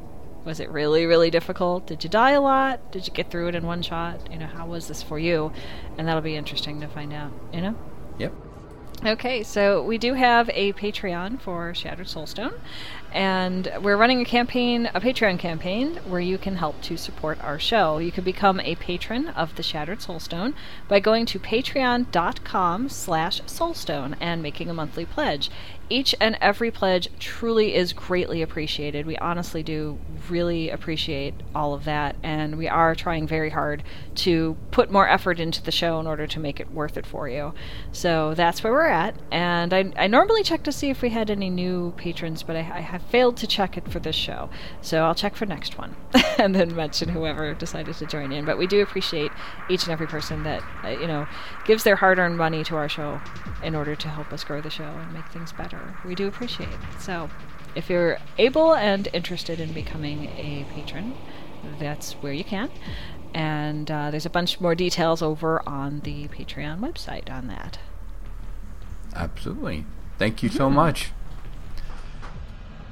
Was it really, really difficult? Did you die a lot? Did you get through it in one shot? You know, how was this for you? And that'll be interesting to find out, you know? Yep. Okay, so we do have a Patreon for Shattered Soulstone, and we're running a campaign, a Patreon campaign, where you can help to support our show. You can become a patron of the Shattered Soulstone by going to patreon.com slash soulstone and making a monthly pledge. Each and every pledge truly is greatly appreciated. We honestly do really appreciate all of that, and we are trying very hard to put more effort into the show in order to make it worth it for you. So that's where we're at. And I, I normally check to see if we had any new patrons, but I, I have failed to check it for this show. So I'll check for next one *laughs* and then mention whoever decided to join in. But we do appreciate each and every person that, uh, you know, gives their hard earned money to our show in order to help us grow the show and make things better. We do appreciate it. So if you're able and interested in becoming a patron, that's where you can. And uh, there's a bunch more details over on the Patreon website on that. Absolutely. Thank you Mm-hmm. so much.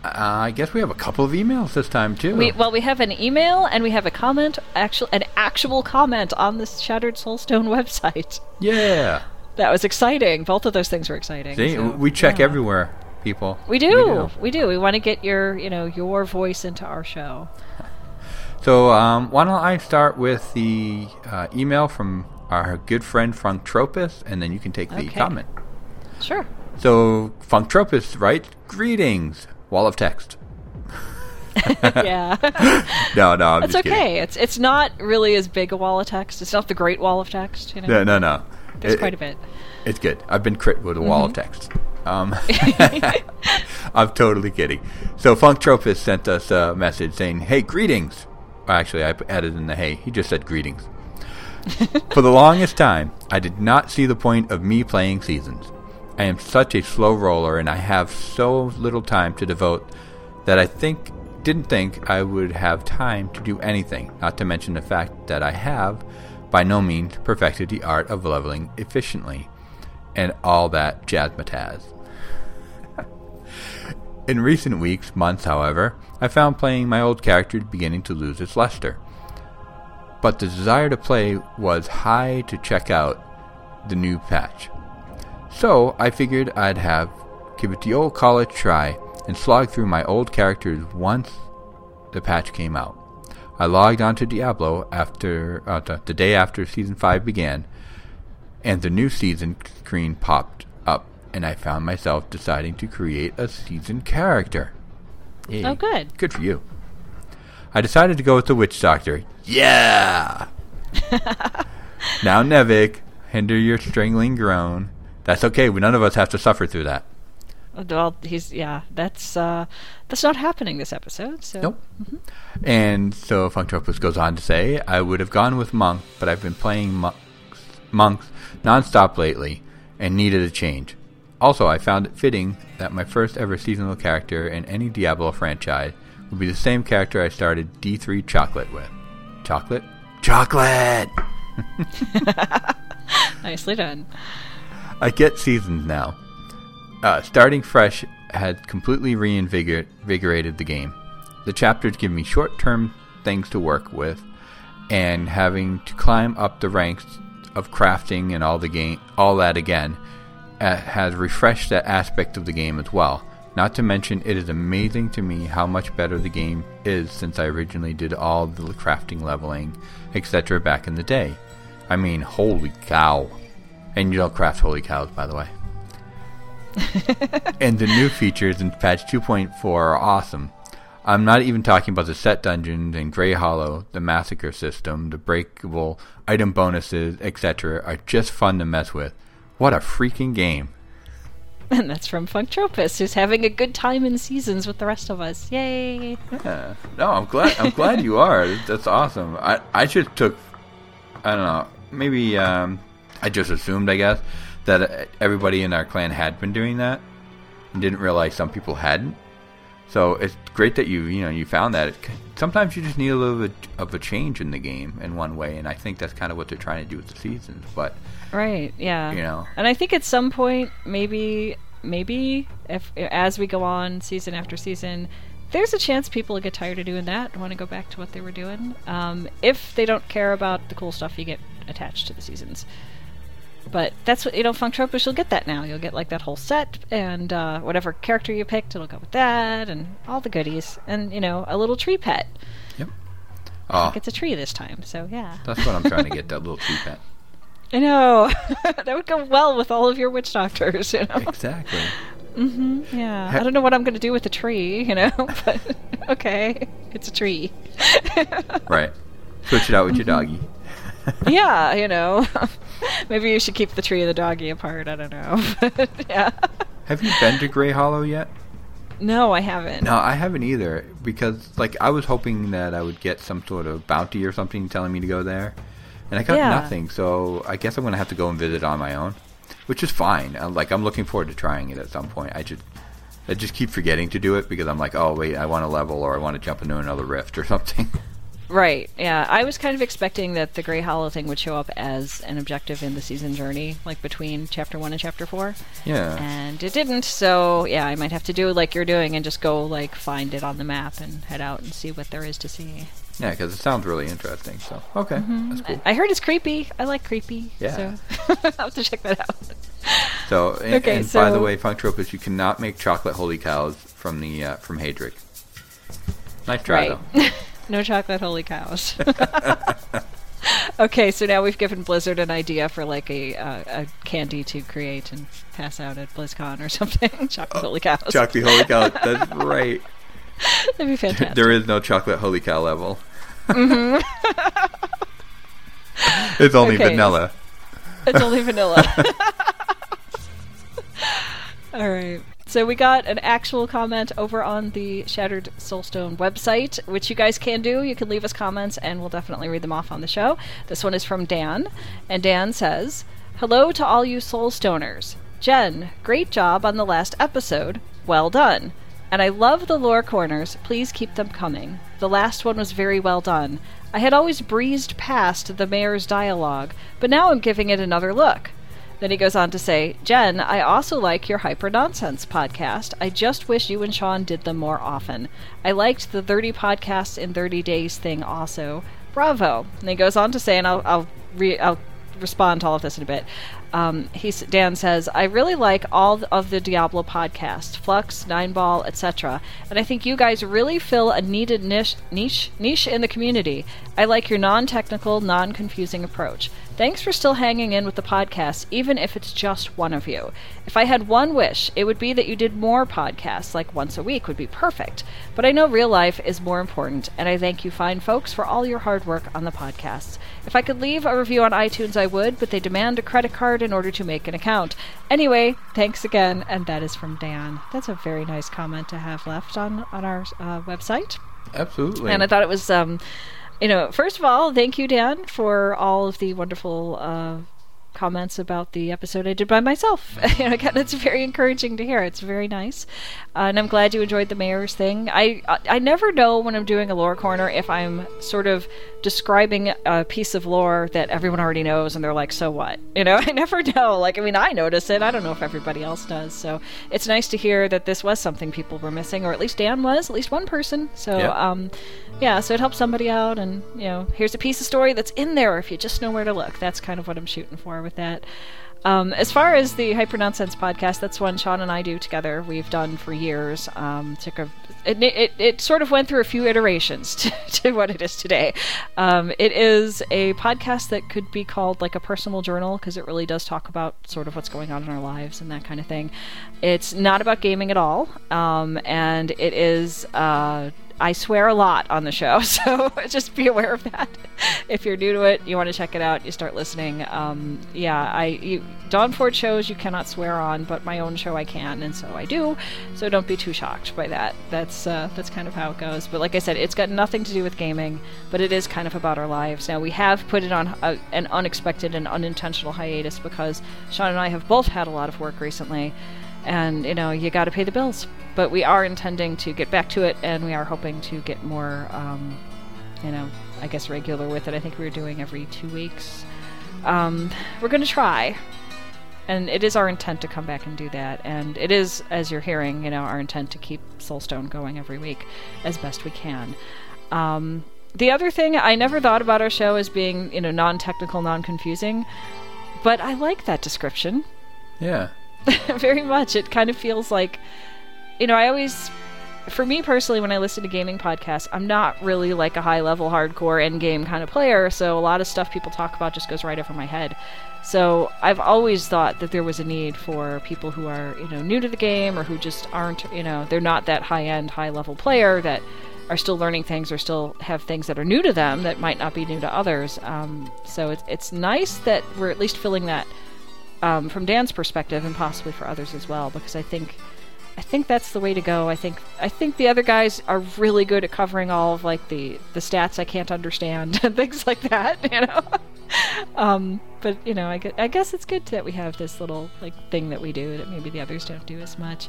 Uh, I guess we have a couple of emails this time too. We, well, we have an email and we have a comment, actual, an actual comment on the Shattered Soulstone *laughs* website. yeah. That was exciting. Both of those things were exciting. See, so, we check yeah. everywhere, people. We do. We do. We want to get your, you know, your voice into our show. So um, why don't I start with the uh, email from our good friend Funktropus, and then you can take the Okay. comment. Sure. So Funktropus writes, "Greetings, wall of text." *laughs* yeah. *laughs* No, no, I'm just okay. kidding. It's it's not really as big a wall of text. It's not the great wall of text, you know. No, no, no. There's It- quite a bit. It's good. I've been crit with a wall Mm-hmm. of text. Um, *laughs* I'm totally kidding. So Funktropus sent us a message saying, "Hey, greetings." Actually, I added in the "hey." He just said greetings. For the longest time, I did not see the point of me playing seasons. I am such a slow roller, and I have so little time to devote that I think didn't think I would have time to do anything. Not to mention the fact that I have, by no means, perfected the art of leveling efficiently, and all that jazzmatazz. *laughs* In recent weeks, months, however, I found playing my old character beginning to lose its luster. But the desire to play was high to check out the new patch. So I figured I'd have give it the old college try and slog through my old characters once the patch came out. I logged onto Diablo after uh, the, the day after season 5 began and the new season screen popped up and I found myself deciding to create a season character. Yay. Oh, good. Good for you. I decided to go with the Witch Doctor. Yeah! *laughs* now, Nevik, hinder your strangling groan. That's okay. we- None of us have to suffer through that. Well, he's yeah. That's uh, that's not happening this episode. So Nope. And so Funktropus goes on to say, I would have gone with Monk, but I've been playing monks, monks nonstop lately and needed a change. Also, I found it fitting that my first ever seasonal character in any Diablo franchise would be the same character I started D3 Chocolate with. Chocolate? Chocolate! *laughs* nicely done. I get seasons now. Uh, starting fresh had completely reinvigorated the game. The chapters give me short term things to work with, and having to climb up the ranks of crafting and all the game, all that again, uh, has refreshed that aspect of the game as well. Not to mention, it is amazing to me how much better the game is since I originally did all the crafting, leveling, etc. back in the day. I mean, holy cow! And you don't craft holy cows, by the way. And the new features in patch 2.4 are awesome. I'm not even talking about the set dungeons and Grey Hollow, the massacre system, the breakable item bonuses, etc. are just fun to mess with. What a freaking game. And that's from Funktropus, who's having a good time in seasons with the rest of us. Yay! Yeah. No, I'm glad I'm glad you are. That's awesome. I I just took I don't know, maybe um I just assumed, I guess, that uh, everybody in our clan had been doing that and didn't realize some people hadn't. So it's great that you you know you found that. It, sometimes you just need a little bit of a change in the game in one way, and I think that's kind of what they're trying to do with the seasons. But Right. Yeah. You know. And I think at some point, maybe, maybe if as we go on season after season, there's a chance people will get tired of doing that, and want to go back to what they were doing. Um, if they don't care about the cool stuff you get attached to the seasons. But that's what you know, Funktropus. You'll get that now. You'll get like that whole set, and uh, whatever character you picked, it'll go with that, and all the goodies, and you know, a little tree pet. Yep. Oh, It's a tree this time, so yeah. that's what I'm trying to get *laughs* that little tree pet. I know *laughs* that would go well with all of your witch doctors. You know. Exactly. Mm-hmm, yeah, Ha- I don't know what I'm going to do with the tree, you know, *laughs* but okay, it's a tree. Right. Switch it out with your mm-hmm. doggy. yeah, you know, *laughs* maybe you should keep the tree and the doggy apart. I don't know. *laughs* But, yeah. Have you been to Grey Hollow yet? No, I haven't. No, I haven't either because like I was hoping that I would get some sort of bounty or something telling me to go there, and I got Yeah. nothing. So I guess I'm gonna have to go and visit on my own, which is fine. Uh, Like I'm looking forward to trying it at some point. I just I just keep forgetting to do it because I'm like, oh wait, I want to level or I want to jump into another rift or *laughs* something. Right. Yeah, I was kind of expecting that the Grey Hollow thing would show up as an objective in the season journey, like between chapter one and chapter four. yeah. and it didn't. So yeah, I might have to do like you're doing and just go like find it on the map and head out and see what there is to see. Yeah, because it sounds really interesting. So okay, that's cool. I heard it's creepy. I like creepy. Yeah. So *laughs* I'll have to check that out. So *laughs* and, Okay, and by the so- way, Funktropus, you cannot make chocolate holy cows from the uh, from Haedrig. Nice try Right. though. *laughs* No chocolate holy cows. *laughs* okay, so now we've given Blizzard an idea for like a uh, a candy to create and pass out at BlizzCon or *laughs* something. chocolate holy cows. Chocolate holy cow. That's right. *laughs* That'd be fantastic. There is no chocolate holy cow level. it's only Okay. vanilla. It's only vanilla. All right. So we got an actual comment over on the Shattered Soulstone website, which you guys can do. You can leave us comments, and we'll definitely read them off on the show. This one is from Dan, and Dan says, "Hello to all you Soulstoners. Jen, great job on the last episode. Well done." And I love the lore corners. Please keep them coming. The last one was very well done. I had always breezed past the mayor's dialogue, but now I'm giving it another look. Then he goes on to say, Jen, I also like your Hyper Nonsense podcast. I just wish you and Sean did them more often. I liked the 30 podcasts in 30 days thing also. Bravo. And he goes on to say, and I'll, I'll, re- I'll respond to all of this in a bit. Um, Dan says, I really like all of the Diablo podcasts, Flux, Nine Ball, etc. And I think you guys really fill a needed niche, niche, niche in the community. I like your non technical, non confusing approach. Thanks for still hanging in with the podcast, even if it's just one of you. If I had one wish, it would be that you did more podcasts, like once a week would be perfect. But I know real life is more important, and I thank you fine folks for all your hard work on the podcasts. If I could leave a review on iTunes, I would, but they demand a credit card in order to make an account. Anyway, thanks again, and that is from Dan. That's a very nice comment to have left on, on our uh, website. Absolutely. And I thought it was, um, you know, first of all, thank you, Dan, for all of the wonderful uh, comments about the episode I did by myself. *laughs* you know, again, it's very encouraging to hear. It's very nice, uh, and I'm glad you enjoyed the mayor's thing. I I I never know when I'm doing a lore corner if I'm sort of describing a piece of lore that everyone already knows, and they're like, "So what?" *laughs* You know, I never know. Like, I mean, I notice it. I don't know if everybody else does. So it's nice to hear that this was something people were missing, or at least Dan was, at least one person. So Yeah. um, yeah, so it helps somebody out, and you know, here's a piece of story that's in there if you just know where to look. That's kind of what I'm shooting for with that. Um, as far as the Hyper Nonsense podcast, that's one Sean and I do together. We've done for years. Um, took a, it, it, it sort of went through a few iterations *laughs* to, to what it is today. Um, it is a podcast that could be called like a personal journal because it really does talk about sort of what's going on in our lives and that kind of thing. It's not about gaming at all, um, and it is. Uh, I swear a lot on the show, *laughs* so *laughs* just be aware of that. If you're new to it, you want to check it out, you start listening. Um, yeah, I you, Dawn Ford shows you cannot swear on, but my own show I can, and so I do. So don't be too shocked by that. That's uh, that's kind of how it goes. But like I said, it's got nothing to do with gaming, but it is kind of about our lives. Now we have put it on a, an unexpected and unintentional hiatus because Sean and I have both had a lot of work recently and you know you got to pay the bills. But we are intending to get back to it and we are hoping to get more um, you know i guess regular with it. I think we were doing every two weeks. Um, we're going to try. And it is our intent to come back and do that. And it is as you're hearing you know our intent to keep soulstone going every week as best we can. Um, the other thing i never thought about our show as being you know non-technical non-confusing but i like that description. Yeah. *laughs* very much. It kind of feels like, you know, I always, for me personally, when I listen to gaming podcasts, I'm not really like a high level, hardcore end game kind of player, so a lot of stuff people talk about just goes right over my head. So I've always thought that there was a need for people who are, you know, new to the game or who just aren't, you know, they're not that high end, high level player that are still learning things or still have things that are new to them that might not be new to others. Um, so it's, it's nice that we're at least filling that um, from Dan's perspective and possibly for others as well, because I think I think that's the way to go. I think I think the other guys are really good at covering all of like the the stats I can't understand *laughs* and things like that, you know. *laughs* um, but you know, I, gue- I guess it's good that we have this little like thing that we do that maybe the others don't do as much.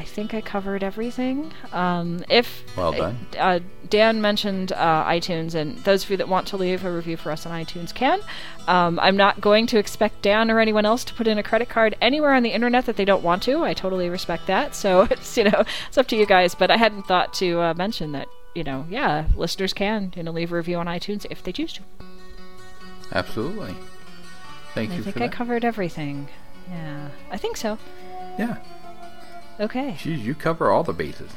I think I covered everything. Um, if Well done. uh, Dan mentioned uh, iTunes, and those of you that want to leave a review for us on iTunes can. Um, I'm not going to expect Dan or anyone else to put in a credit card anywhere on the internet that they don't want to. I totally respect that. So *laughs* it's you know it's up to you guys. But I hadn't thought to uh, mention that you know yeah listeners can you know leave a review on iTunes if they choose to. Absolutely. Thank I you I think I covered everything. Yeah, I think so. yeah. Okay, Geez, you cover all the bases.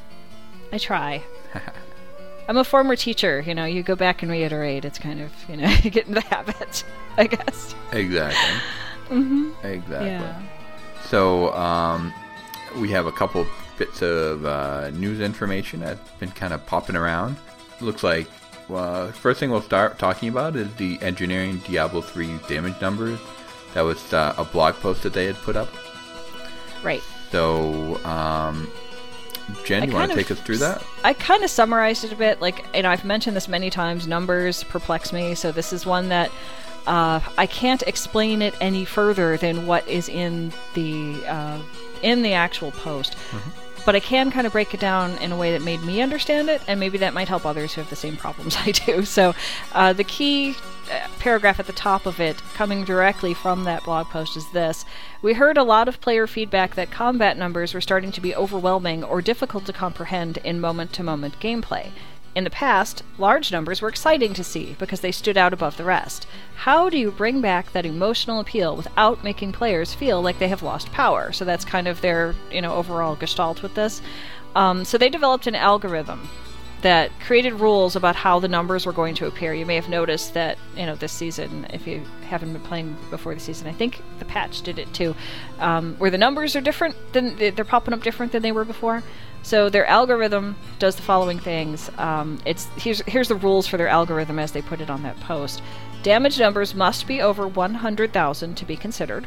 I try. *laughs* I'm a former teacher. You know, you go back and reiterate. It's kind of you know *laughs* you get in the habit, *laughs* I guess. Exactly. Mm-hmm. Exactly. Yeah. So um, we have a couple bits of uh, news information that's been kind of popping around. Looks like uh, first thing we'll start talking about is the engineering Diablo 3 damage numbers. That was uh, a blog post that they had put up. Right. So, um, Jen, you want to take us through that? I kind of summarized it a bit. Like, you know, I've mentioned this many times. Numbers perplex me, so this is one that uh, I can't explain it any further than what is in the uh, in the actual post. But I can kind of break it down in a way that made me understand it, and maybe that might help others who have the same problems *laughs* I do. So, uh, the key uh, paragraph at the top of it, coming directly from that blog post, is this We heard a lot of player feedback that combat numbers were starting to be overwhelming or difficult to comprehend in moment to moment gameplay. In the past, large numbers were exciting to see because they stood out above the rest. How do you bring back that emotional appeal without making players feel like they have lost power? So that's kind of their, you know, overall gestalt with this. Um, so they developed an algorithm that created rules about how the numbers were going to appear. You may have noticed that, you know, this season, if you haven't been playing before the season, I think the patch did it too, um, where the numbers are different than they're popping up different than they were before. So their algorithm does the following things. Um, it's here's here's the rules for their algorithm as they put it on that post. Damage numbers must be over 100,000 to be considered.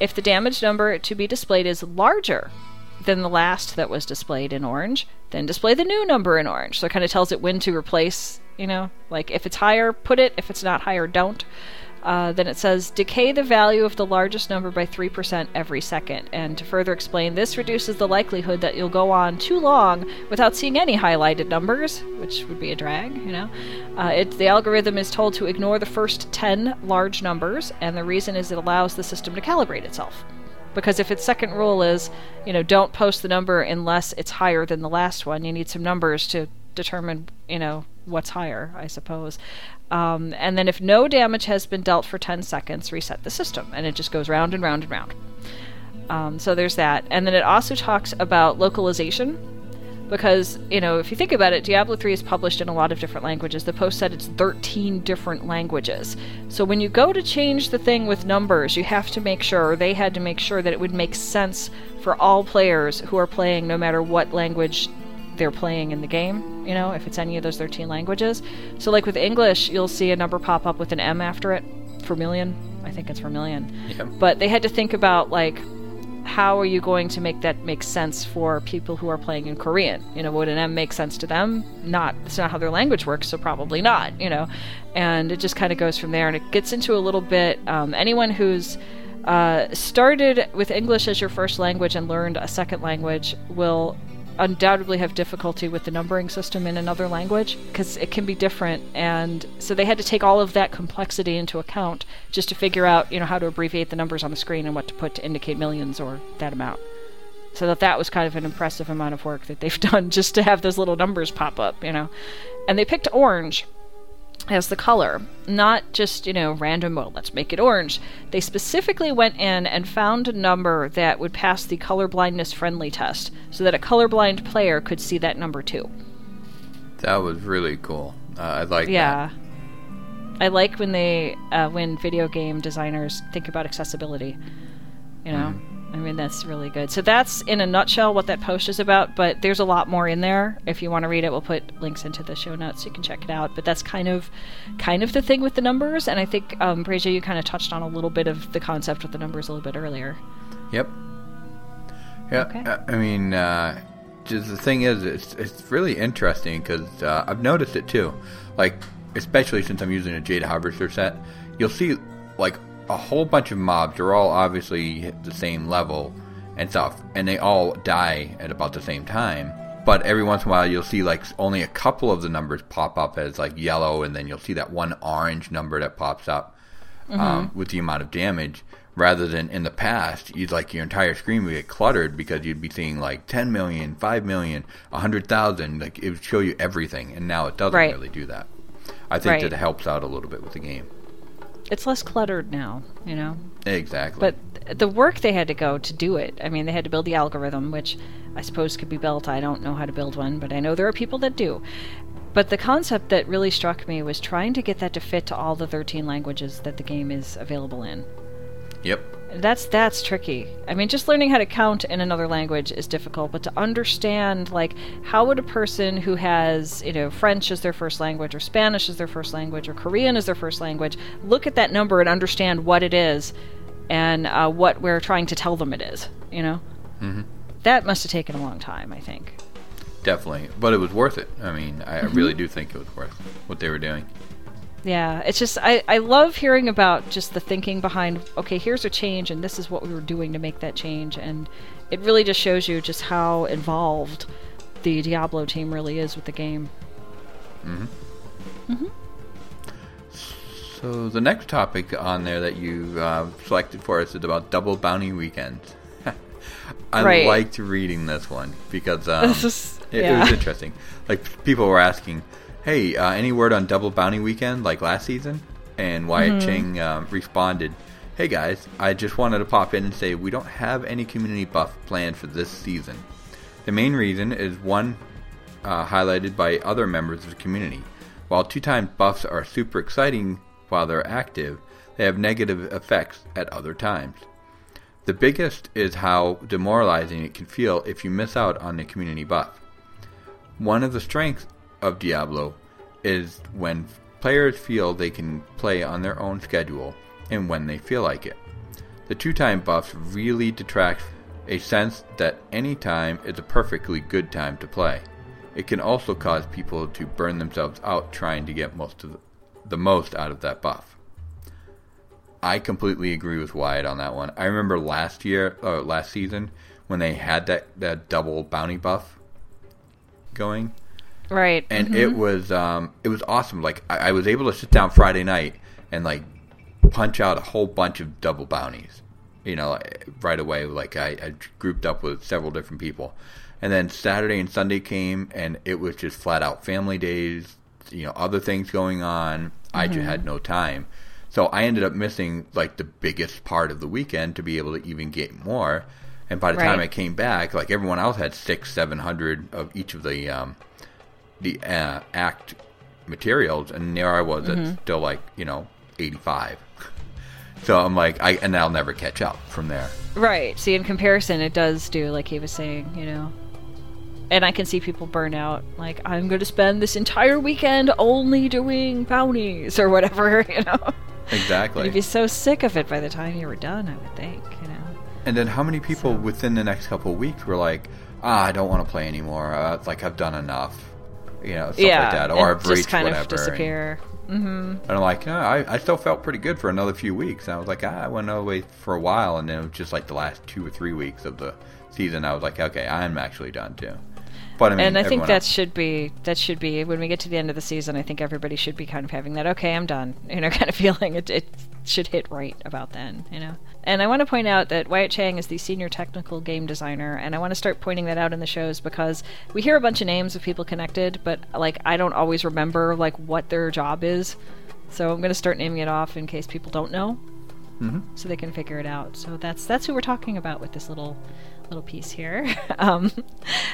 If the damage number to be displayed is larger than the last that was displayed in orange, then display the new number in orange. So it kind of tells it when to replace, you know, like if it's higher, put it. If it's not higher, don't. Uh, then it says decay the value of the largest number by 3% every second. And to further explain, this reduces the likelihood that you'll go on too long without seeing any highlighted numbers, which would be a drag, you know. Uh, it, the algorithm is told to ignore the first 10 large numbers, and the reason is it allows the system to calibrate itself. Because if its second rule is, you know, don't post the number unless it's higher than the last one, you need some numbers to determine, you know, what's higher, I suppose. Um, and then if no damage has been dealt for 10 seconds, reset the system. And it just goes round and round and round. Um, so there's that. And then it also talks about localization. Because, you know, if you think about it, Diablo 3 is published in a lot of different languages. The post said it's 13 different languages. So when you go to change the thing with numbers, you have to make sure, or they had to make sure, that it would make sense for all players who are playing no matter what language they're playing in the game, you know, if it's any of those 13 languages. So, like with English, you'll see a number pop up with an M after it for million. I think it's for million. But they had to think about, like, how are you going to make that make sense for people who are playing in Korean? You know, would an M make sense to them? Not. It's not how their language works, so probably not, you know. And it just kind of goes from there. And it gets into a little bit, um, anyone who's uh, started with English as your first language and learned a second language will undoubtedly have difficulty with the numbering system in another language because it can be different and so they had to take all of that complexity into account just to figure out you know how to abbreviate the numbers on the screen and what to put to indicate millions or that amount. So that that was kind of an impressive amount of work that they've *laughs* done just to have those little numbers pop up you know. And they picked orange as the color, not just, you know, random, well, let's make it orange. They specifically went in and found a number that would pass the colorblindness friendly test so that a colorblind player could see that number too. That was really cool. Uh, I like that. Yeah. I like when they, uh, when video game designers think about accessibility. You know? I mean, that's really good. So that's in a nutshell what that post is about, but there's a lot more in there. If you want to read it, we'll put links into the show notes so you can check it out. But that's kind of kind of the thing with the numbers, and I think um you kind of touched on a little bit of the concept with the numbers a little bit earlier. Yep. Yeah. Okay. uh, I mean, uh, just the thing is, it's it's really interesting because uh, I've noticed it too. Like, especially since I'm using a Jade Harvester set, you'll see like a whole bunch of mobs. They're all obviously the same level and stuff, and they all die at about the same time. But every once in a while, you'll see like only a couple of the numbers pop up as like yellow, and then you'll see that one orange number that pops up um, with the amount of damage. Rather than in the past, you'd like your entire screen would get cluttered because you'd be seeing like 10 million, 5 million, 100,000. Like it would show you everything, and now it doesn't Right. really do that. I think Right. that it helps out a little bit with the game. It's less cluttered now, you know. Exactly. But the work they had to go to do it. I mean, they had to build the algorithm, which I suppose could be built. I don't know how to build one, but I know there are people that do. But the concept that really struck me was trying to get that to fit to all the 13 languages that the game is available in. yep. That's that's tricky. I mean, just learning how to count in another language is difficult, but to understand like how would a person who has, you know, French as their first language or Spanish as their first language or Korean as their first language, look at that number and understand what it is and uh, what we're trying to tell them it is, you know? Mhm. That must have taken a long time, I think. Definitely. But it was worth it. I mean, I I Mm-hmm. really do think it was worth what they were doing. Yeah, it's just I, I love hearing about just the thinking behind okay, here's a change and this is what we were doing to make that change and it really just shows you just how involved the Diablo team really is with the game. Mhm. Mhm. So the next topic on there that you uh, selected for us is about double bounty weekends. *laughs* I Right. liked reading this one because *laughs* um, This is- it, it was interesting. Like people were asking, "Hey, uh, any word on double bounty weekend like last season?" And Wyatt Mm-hmm. Cheng um, responded, "Hey guys, I just wanted to pop in and say we don't have any community buff planned for this season. The main reason is one uh, highlighted by other members of the community. While two-time buffs are super exciting while they're active, they have negative effects at other times. The biggest is how demoralizing it can feel if you miss out on the community buff. One of the strengths of Diablo is when players feel they can play on their own schedule and when they feel like it. The two time buffs really detract a sense that any time is a perfectly good time to play. It can also cause people to burn themselves out trying to get most of the, most out of that buff. I completely agree with Wyatt on that one. I remember last year, uh, last season, when they had that, that double bounty buff going, Right. and it was um, it was awesome. Like I, I was able to sit down Friday night and like punch out a whole bunch of double bounties, you know, right away. Like I, I grouped up with several different people, and then Saturday and Sunday came, and it was just flat out family days. You know, other things going on. I just had no time, so I ended up missing like the biggest part of the weekend to be able to even get more. And by the time I came back, like everyone else had six, seven hundred of each of the um, the uh, act materials, and there I was Mm-hmm. at still like you know eighty five. *laughs* So I'm like, I and I'll never catch up from there. Right. See, in comparison, it does do, like he was saying, you know. And I can see people burn out. Like, I'm going to spend this entire weekend only doing bounties or whatever, *laughs* you know. Exactly. You'd be so sick of it by the time you were done, I would think, you know. And then how many people within the next couple of weeks were like, ah, I don't want to play anymore. Uh, like I've done enough, you know, stuff yeah. like that, or I've reached kind whatever. of disappear. And, and I'm like, no, I, I still felt pretty good for another few weeks. And I was like, ah, I went another way for a while, and then it was just like the last two or three weeks of the season. I was like, okay, I'm actually done too. But I mean, and I think that else- should be that should be when we get to the end of the season. I think everybody should be kind of having that. Okay, I'm done. *laughs* You know, kind of feeling it. It should hit right about then. You know. And I want to point out that Wyatt Cheng is the senior technical game designer, and I want to start pointing that out in the shows because we hear a bunch of names of people connected, but like I don't always remember like what their job is. So I'm going to start naming it off in case people don't know, mm-hmm. so they can figure it out. So that's that's who we're talking about with this little little piece here. *laughs* um,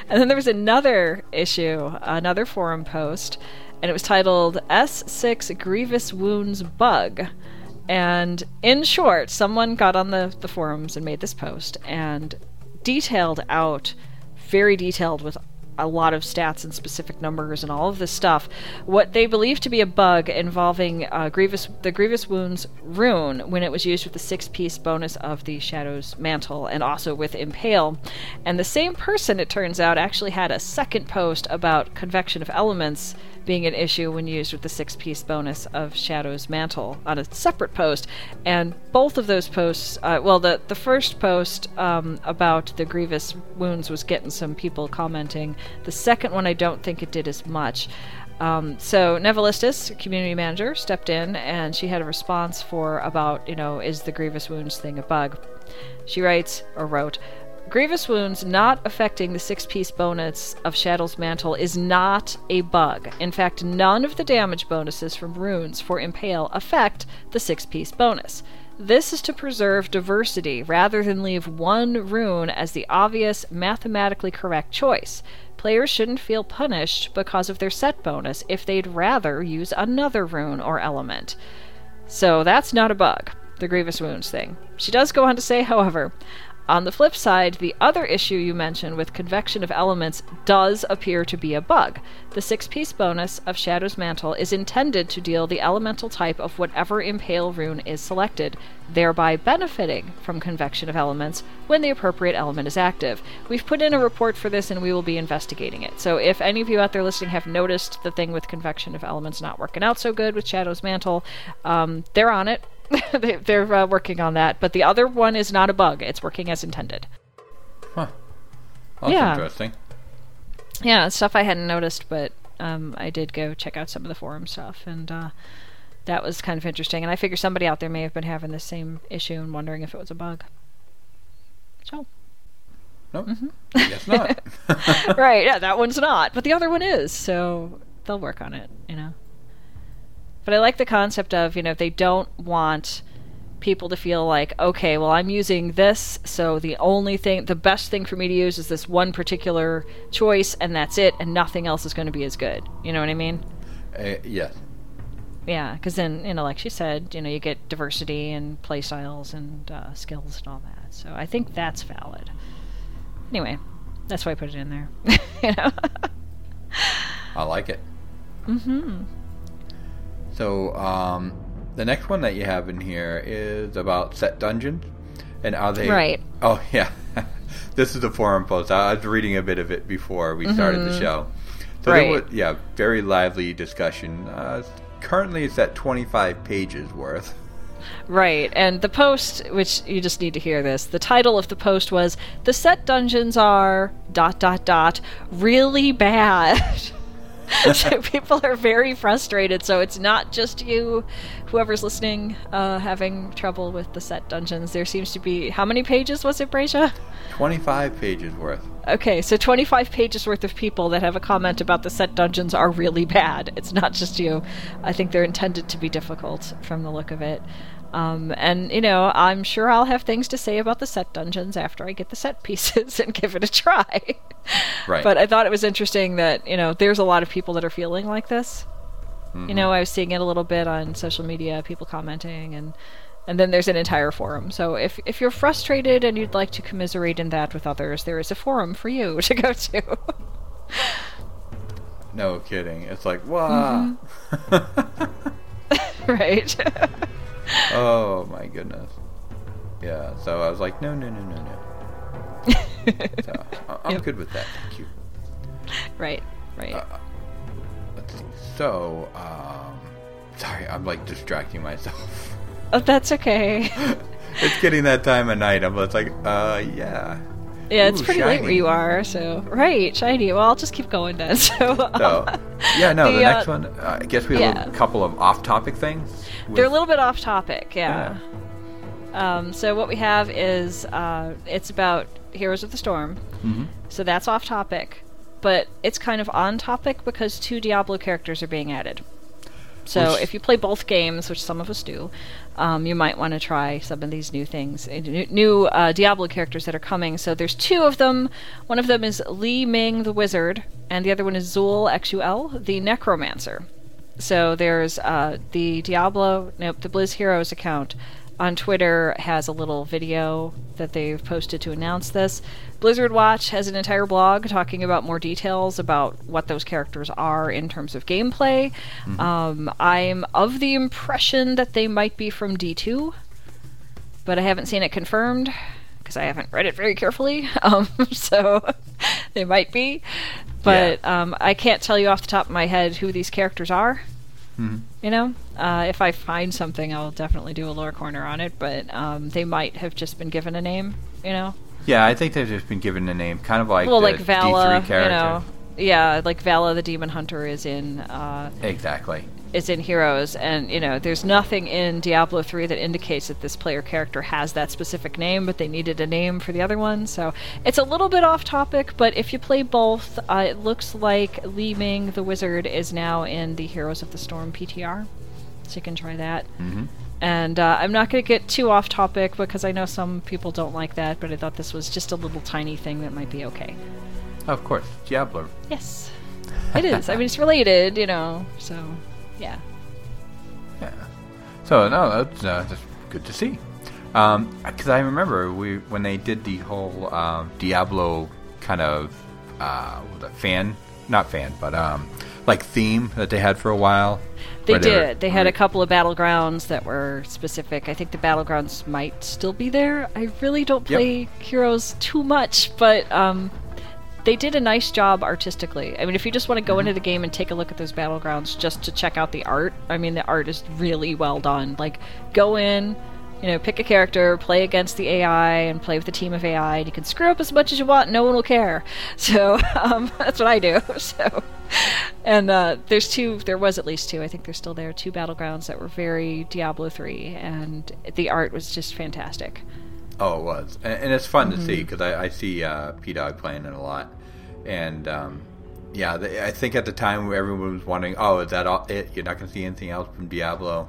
and then there was another issue, another forum post, and it was titled "S6 Grievous Wounds Bug." And in short, someone got on the, the forums and made this post and detailed out, very detailed with a lot of stats and specific numbers and all of this stuff, what they believe to be a bug involving uh, Grievous the Grievous Wounds rune when it was used with the six piece bonus of the Shadow's Mantle and also with Impale. And the same person, it turns out, actually had a second post about convention of elements being an issue when used with the six piece bonus of Shadow's Mantle on a separate post. And both of those posts, uh, well, the, the first post um, about the grievous wounds was getting some people commenting. The second one, I don't think it did as much. Um, so Nevalistis, community manager, stepped in and she had a response for about, you know, is the grievous wounds thing a bug? She writes, or wrote, Grievous wounds not affecting the six piece bonus of Shadow's Mantle is not a bug. In fact, none of the damage bonuses from runes for Impale affect the six piece bonus. This is to preserve diversity rather than leave one rune as the obvious, mathematically correct choice. Players shouldn't feel punished because of their set bonus if they'd rather use another rune or element. So that's not a bug, the Grievous Wounds thing. She does go on to say, however, on the flip side, the other issue you mentioned with convention of elements does appear to be a bug. The six piece bonus of Shadow's Mantle is intended to deal the elemental type of whatever impale rune is selected, thereby benefiting from convention of elements when the appropriate element is active. We've put in a report for this and we will be investigating it. So if any of you out there listening have noticed the thing with convention of elements not working out so good with Shadow's Mantle, um, they're on it. *laughs* they, they're uh, working on that, but the other one is not a bug. It's working as intended. Huh. That's Yeah. interesting. Yeah, stuff I hadn't noticed, but um, I did go check out some of the forum stuff, and uh, that was kind of interesting. And I figure somebody out there may have been having the same issue and wondering if it was a bug. So, Nope. Mm-hmm. Guess not. *laughs* right, yeah, that one's not, but the other one is. So they'll work on it, you know. But I like the concept of, you know, they don't want people to feel like, okay, well, I'm using this, so the only thing, the best thing for me to use is this one particular choice, and that's it, and nothing else is going to be as good. You know what I mean? Uh, yes. Yeah, because then, you know, like she said, you know, you get diversity and play styles and uh, skills and all that. So I think that's valid. Anyway, that's why I put it in there. *laughs* you know? I like it. Mm-hmm. So, um, the next one that you have in here is about set dungeons, and are they Right. Oh *laughs* yeah, this is a forum post. I was reading a bit of it before we started the show. So Mm-hmm. Right. was, yeah, very lively discussion. Uh, currently, it's at twenty five pages worth. Right, and the post, which you just need to hear this, the title of the post was The set dungeons are dot dot dot really bad. *laughs* *laughs* so people are very frustrated, so it's not just you, whoever's listening, uh, having trouble with the set dungeons. There seems to be. How many pages was it, Bracia? Twenty five pages worth. Okay, so 25 pages worth of people that have a comment about the set dungeons are really bad. It's not just you. I think they're intended to be difficult from the look of it. Um, and, you know, I'm sure I'll have things to say about the set dungeons after I get the set pieces *laughs* and give it a try. Right. But I thought it was interesting that, you know, there's a lot of people that are feeling like this. You know, I was seeing it a little bit on social media, people commenting, and and then there's an entire forum. So if if you're frustrated and you'd like to commiserate in that with others, there is a forum for you *laughs* to go to. No kidding. It's like wow. Mm-hmm. *laughs* right. Oh my goodness. Yeah. So I was like, no, no, no, no, no. so *laughs* I- I'm Yep. good with that. Thank you. right. Right. Uh, Let's see. So, um, sorry, I'm like distracting myself. oh, that's okay. *laughs* it's getting that time of night. I'm just like, uh, yeah. Yeah, it's Ooh, pretty late where you are. So right, shiny. Well, I'll just keep going then. *laughs* So, So, yeah, no, *laughs* the, The, uh, next one. Uh, I guess we have yeah. a couple of off-topic things. They're a little bit off topic, yeah. Um, so what we have is uh, it's about Heroes of the Storm. Mm-hmm. So that's off topic, but it's kind of on topic because two Diablo characters are being added. So if you play both games, which some of us do, um, you might want to try some of these new things, uh, new, new uh, Diablo characters that are coming. So there's two of them. One of them is Li Ming the Wizard, and the other one is Zul Xul the Necromancer. So there's uh, the Diablo, nope, the Blizz Heroes account on Twitter has a little video that they've posted to announce this. Blizzard Watch has an entire blog talking about more details about what those characters are in terms of gameplay. Um, I'm of the impression that they might be from D2, but I haven't seen it confirmed because I haven't read it very carefully. *laughs* Um, so *laughs* they might be, but um, I can't tell you off the top of my head who these characters are. You know, uh, if I find something, I'll definitely do a lore corner on it. But um, they might have just been given a name. You know, Yeah, I think they've just been given a name, kind of like well, like Vala. D3 character. You know, yeah, like Vala the Demon Hunter is in uh, Exactly. Is in Heroes, and you know, there's nothing in Diablo 3 that indicates that this player character has that specific name, but they needed a name for the other one, so it's a little bit off topic. But if you play both, uh, it looks like Li Ming the Wizard is now in the Heroes of the Storm PTR, so you can try that. Mm-hmm. And uh, I'm not going to get too off topic because I know some people don't like that, but I thought this was just a little tiny thing that might be okay. Of course, Diablo. Yes, it is. I mean, it's related, you know. So, yeah. Yeah. So no, that's, uh, that's good to see. Because I remember we when they did the whole um, Diablo kind of uh, fan, not fan, but um, like theme that they had for a while. They were- did. They had a couple of battlegrounds that were specific. I think the battlegrounds might still be there. I really don't Yep. play Heroes too much, but um, they did a nice job artistically. I mean, if you just want to go into the game and take a look at those battlegrounds just to check out the art, I mean, the art is really well done. Like, go in, you know, pick a character, play against the AI, and play with a team of AI, and you can screw up as much as you want. No one will care. *laughs* So um, *laughs* that's what I do. *laughs* So, and uh, there's two. There was at least two. I think they're still there. Two battlegrounds that were very Diablo three, and the art was just fantastic. Oh, it was, and, and it's fun to Mm-hmm. see because I, I see uh, P Dog playing it a lot, and um, yeah, they, I think at the time everyone was wondering, oh, is that all, it? You're not going to see anything else from Diablo,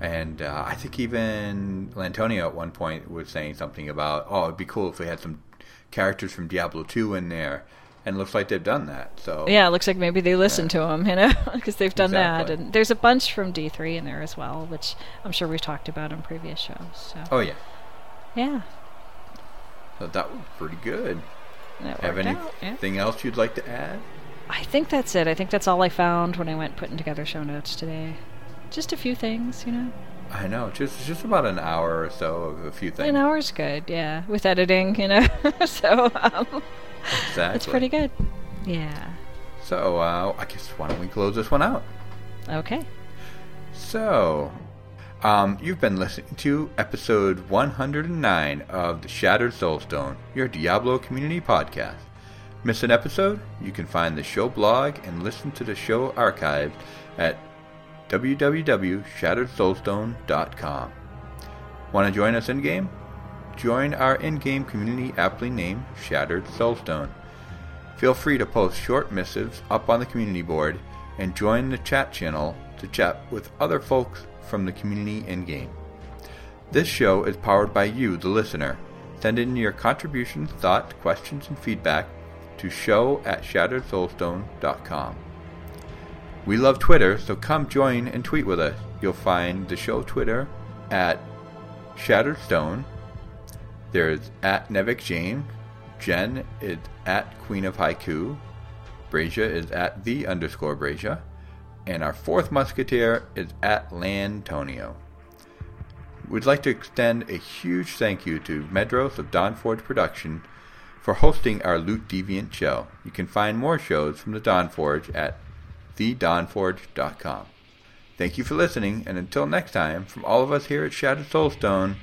and uh, I think even Lantonio at one point was saying something about, oh, it'd be cool if we had some characters from Diablo two in there, and it looks like they've done that. So Yeah, it looks like maybe they listened to him, you know, *laughs* because they've done that. And there's a bunch from D three in there as well, which I'm sure we've talked about in previous shows. So oh yeah, yeah, so that was pretty good. Have out, yeah. anything else you'd like to add? I think that's it. I think that's all I found when I went putting together show notes today. Just a few things, you know. I know, just just about an hour or so of a few things. An hour's good, yeah, with editing, you know. *laughs* so um, exactly. it's pretty good. Yeah. So uh, I guess why don't we close this one out? Okay. So, um, you've been listening to episode 109 of the Shattered Soulstone, your Diablo community podcast. Miss an episode? You can find the show blog and listen to the show archived at www.shatteredsoulstone.com. Want to join us in game? Join our in game community aptly named Shattered Soulstone. Feel free to post short missives up on the community board and join the chat channel to chat with other folks from the community in game. This show is powered by you, the listener. Send in your contributions, thoughts, questions, and feedback to show at shatteredsoulstone.com. We love Twitter, so come join and tweet with us. You'll find the show Twitter at Shattered Stone. There's at Nevik James. Jen is at Queen of Haiku. Brazia is at the underscore Brazia. And our fourth musketeer is at Lantonio. We'd like to extend a huge thank you to Medros of Dawn Forge Production for hosting our Loot Deviant show. You can find more shows from the Dawn Forge at thedawnforge.com. Thank you for listening, and until next time, from all of us here at Shattered Soulstone,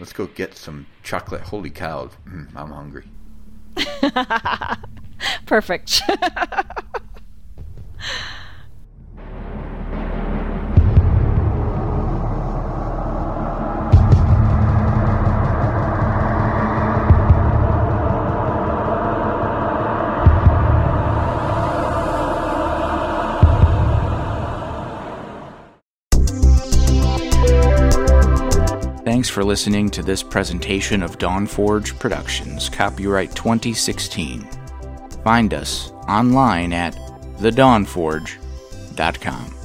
let's go get some chocolate holy cows. Mm, I'm hungry. *laughs* Perfect. *laughs* Thanks for listening to this presentation of Dawnforge Productions, copyright 2016. Find us online at thedawnforge.com.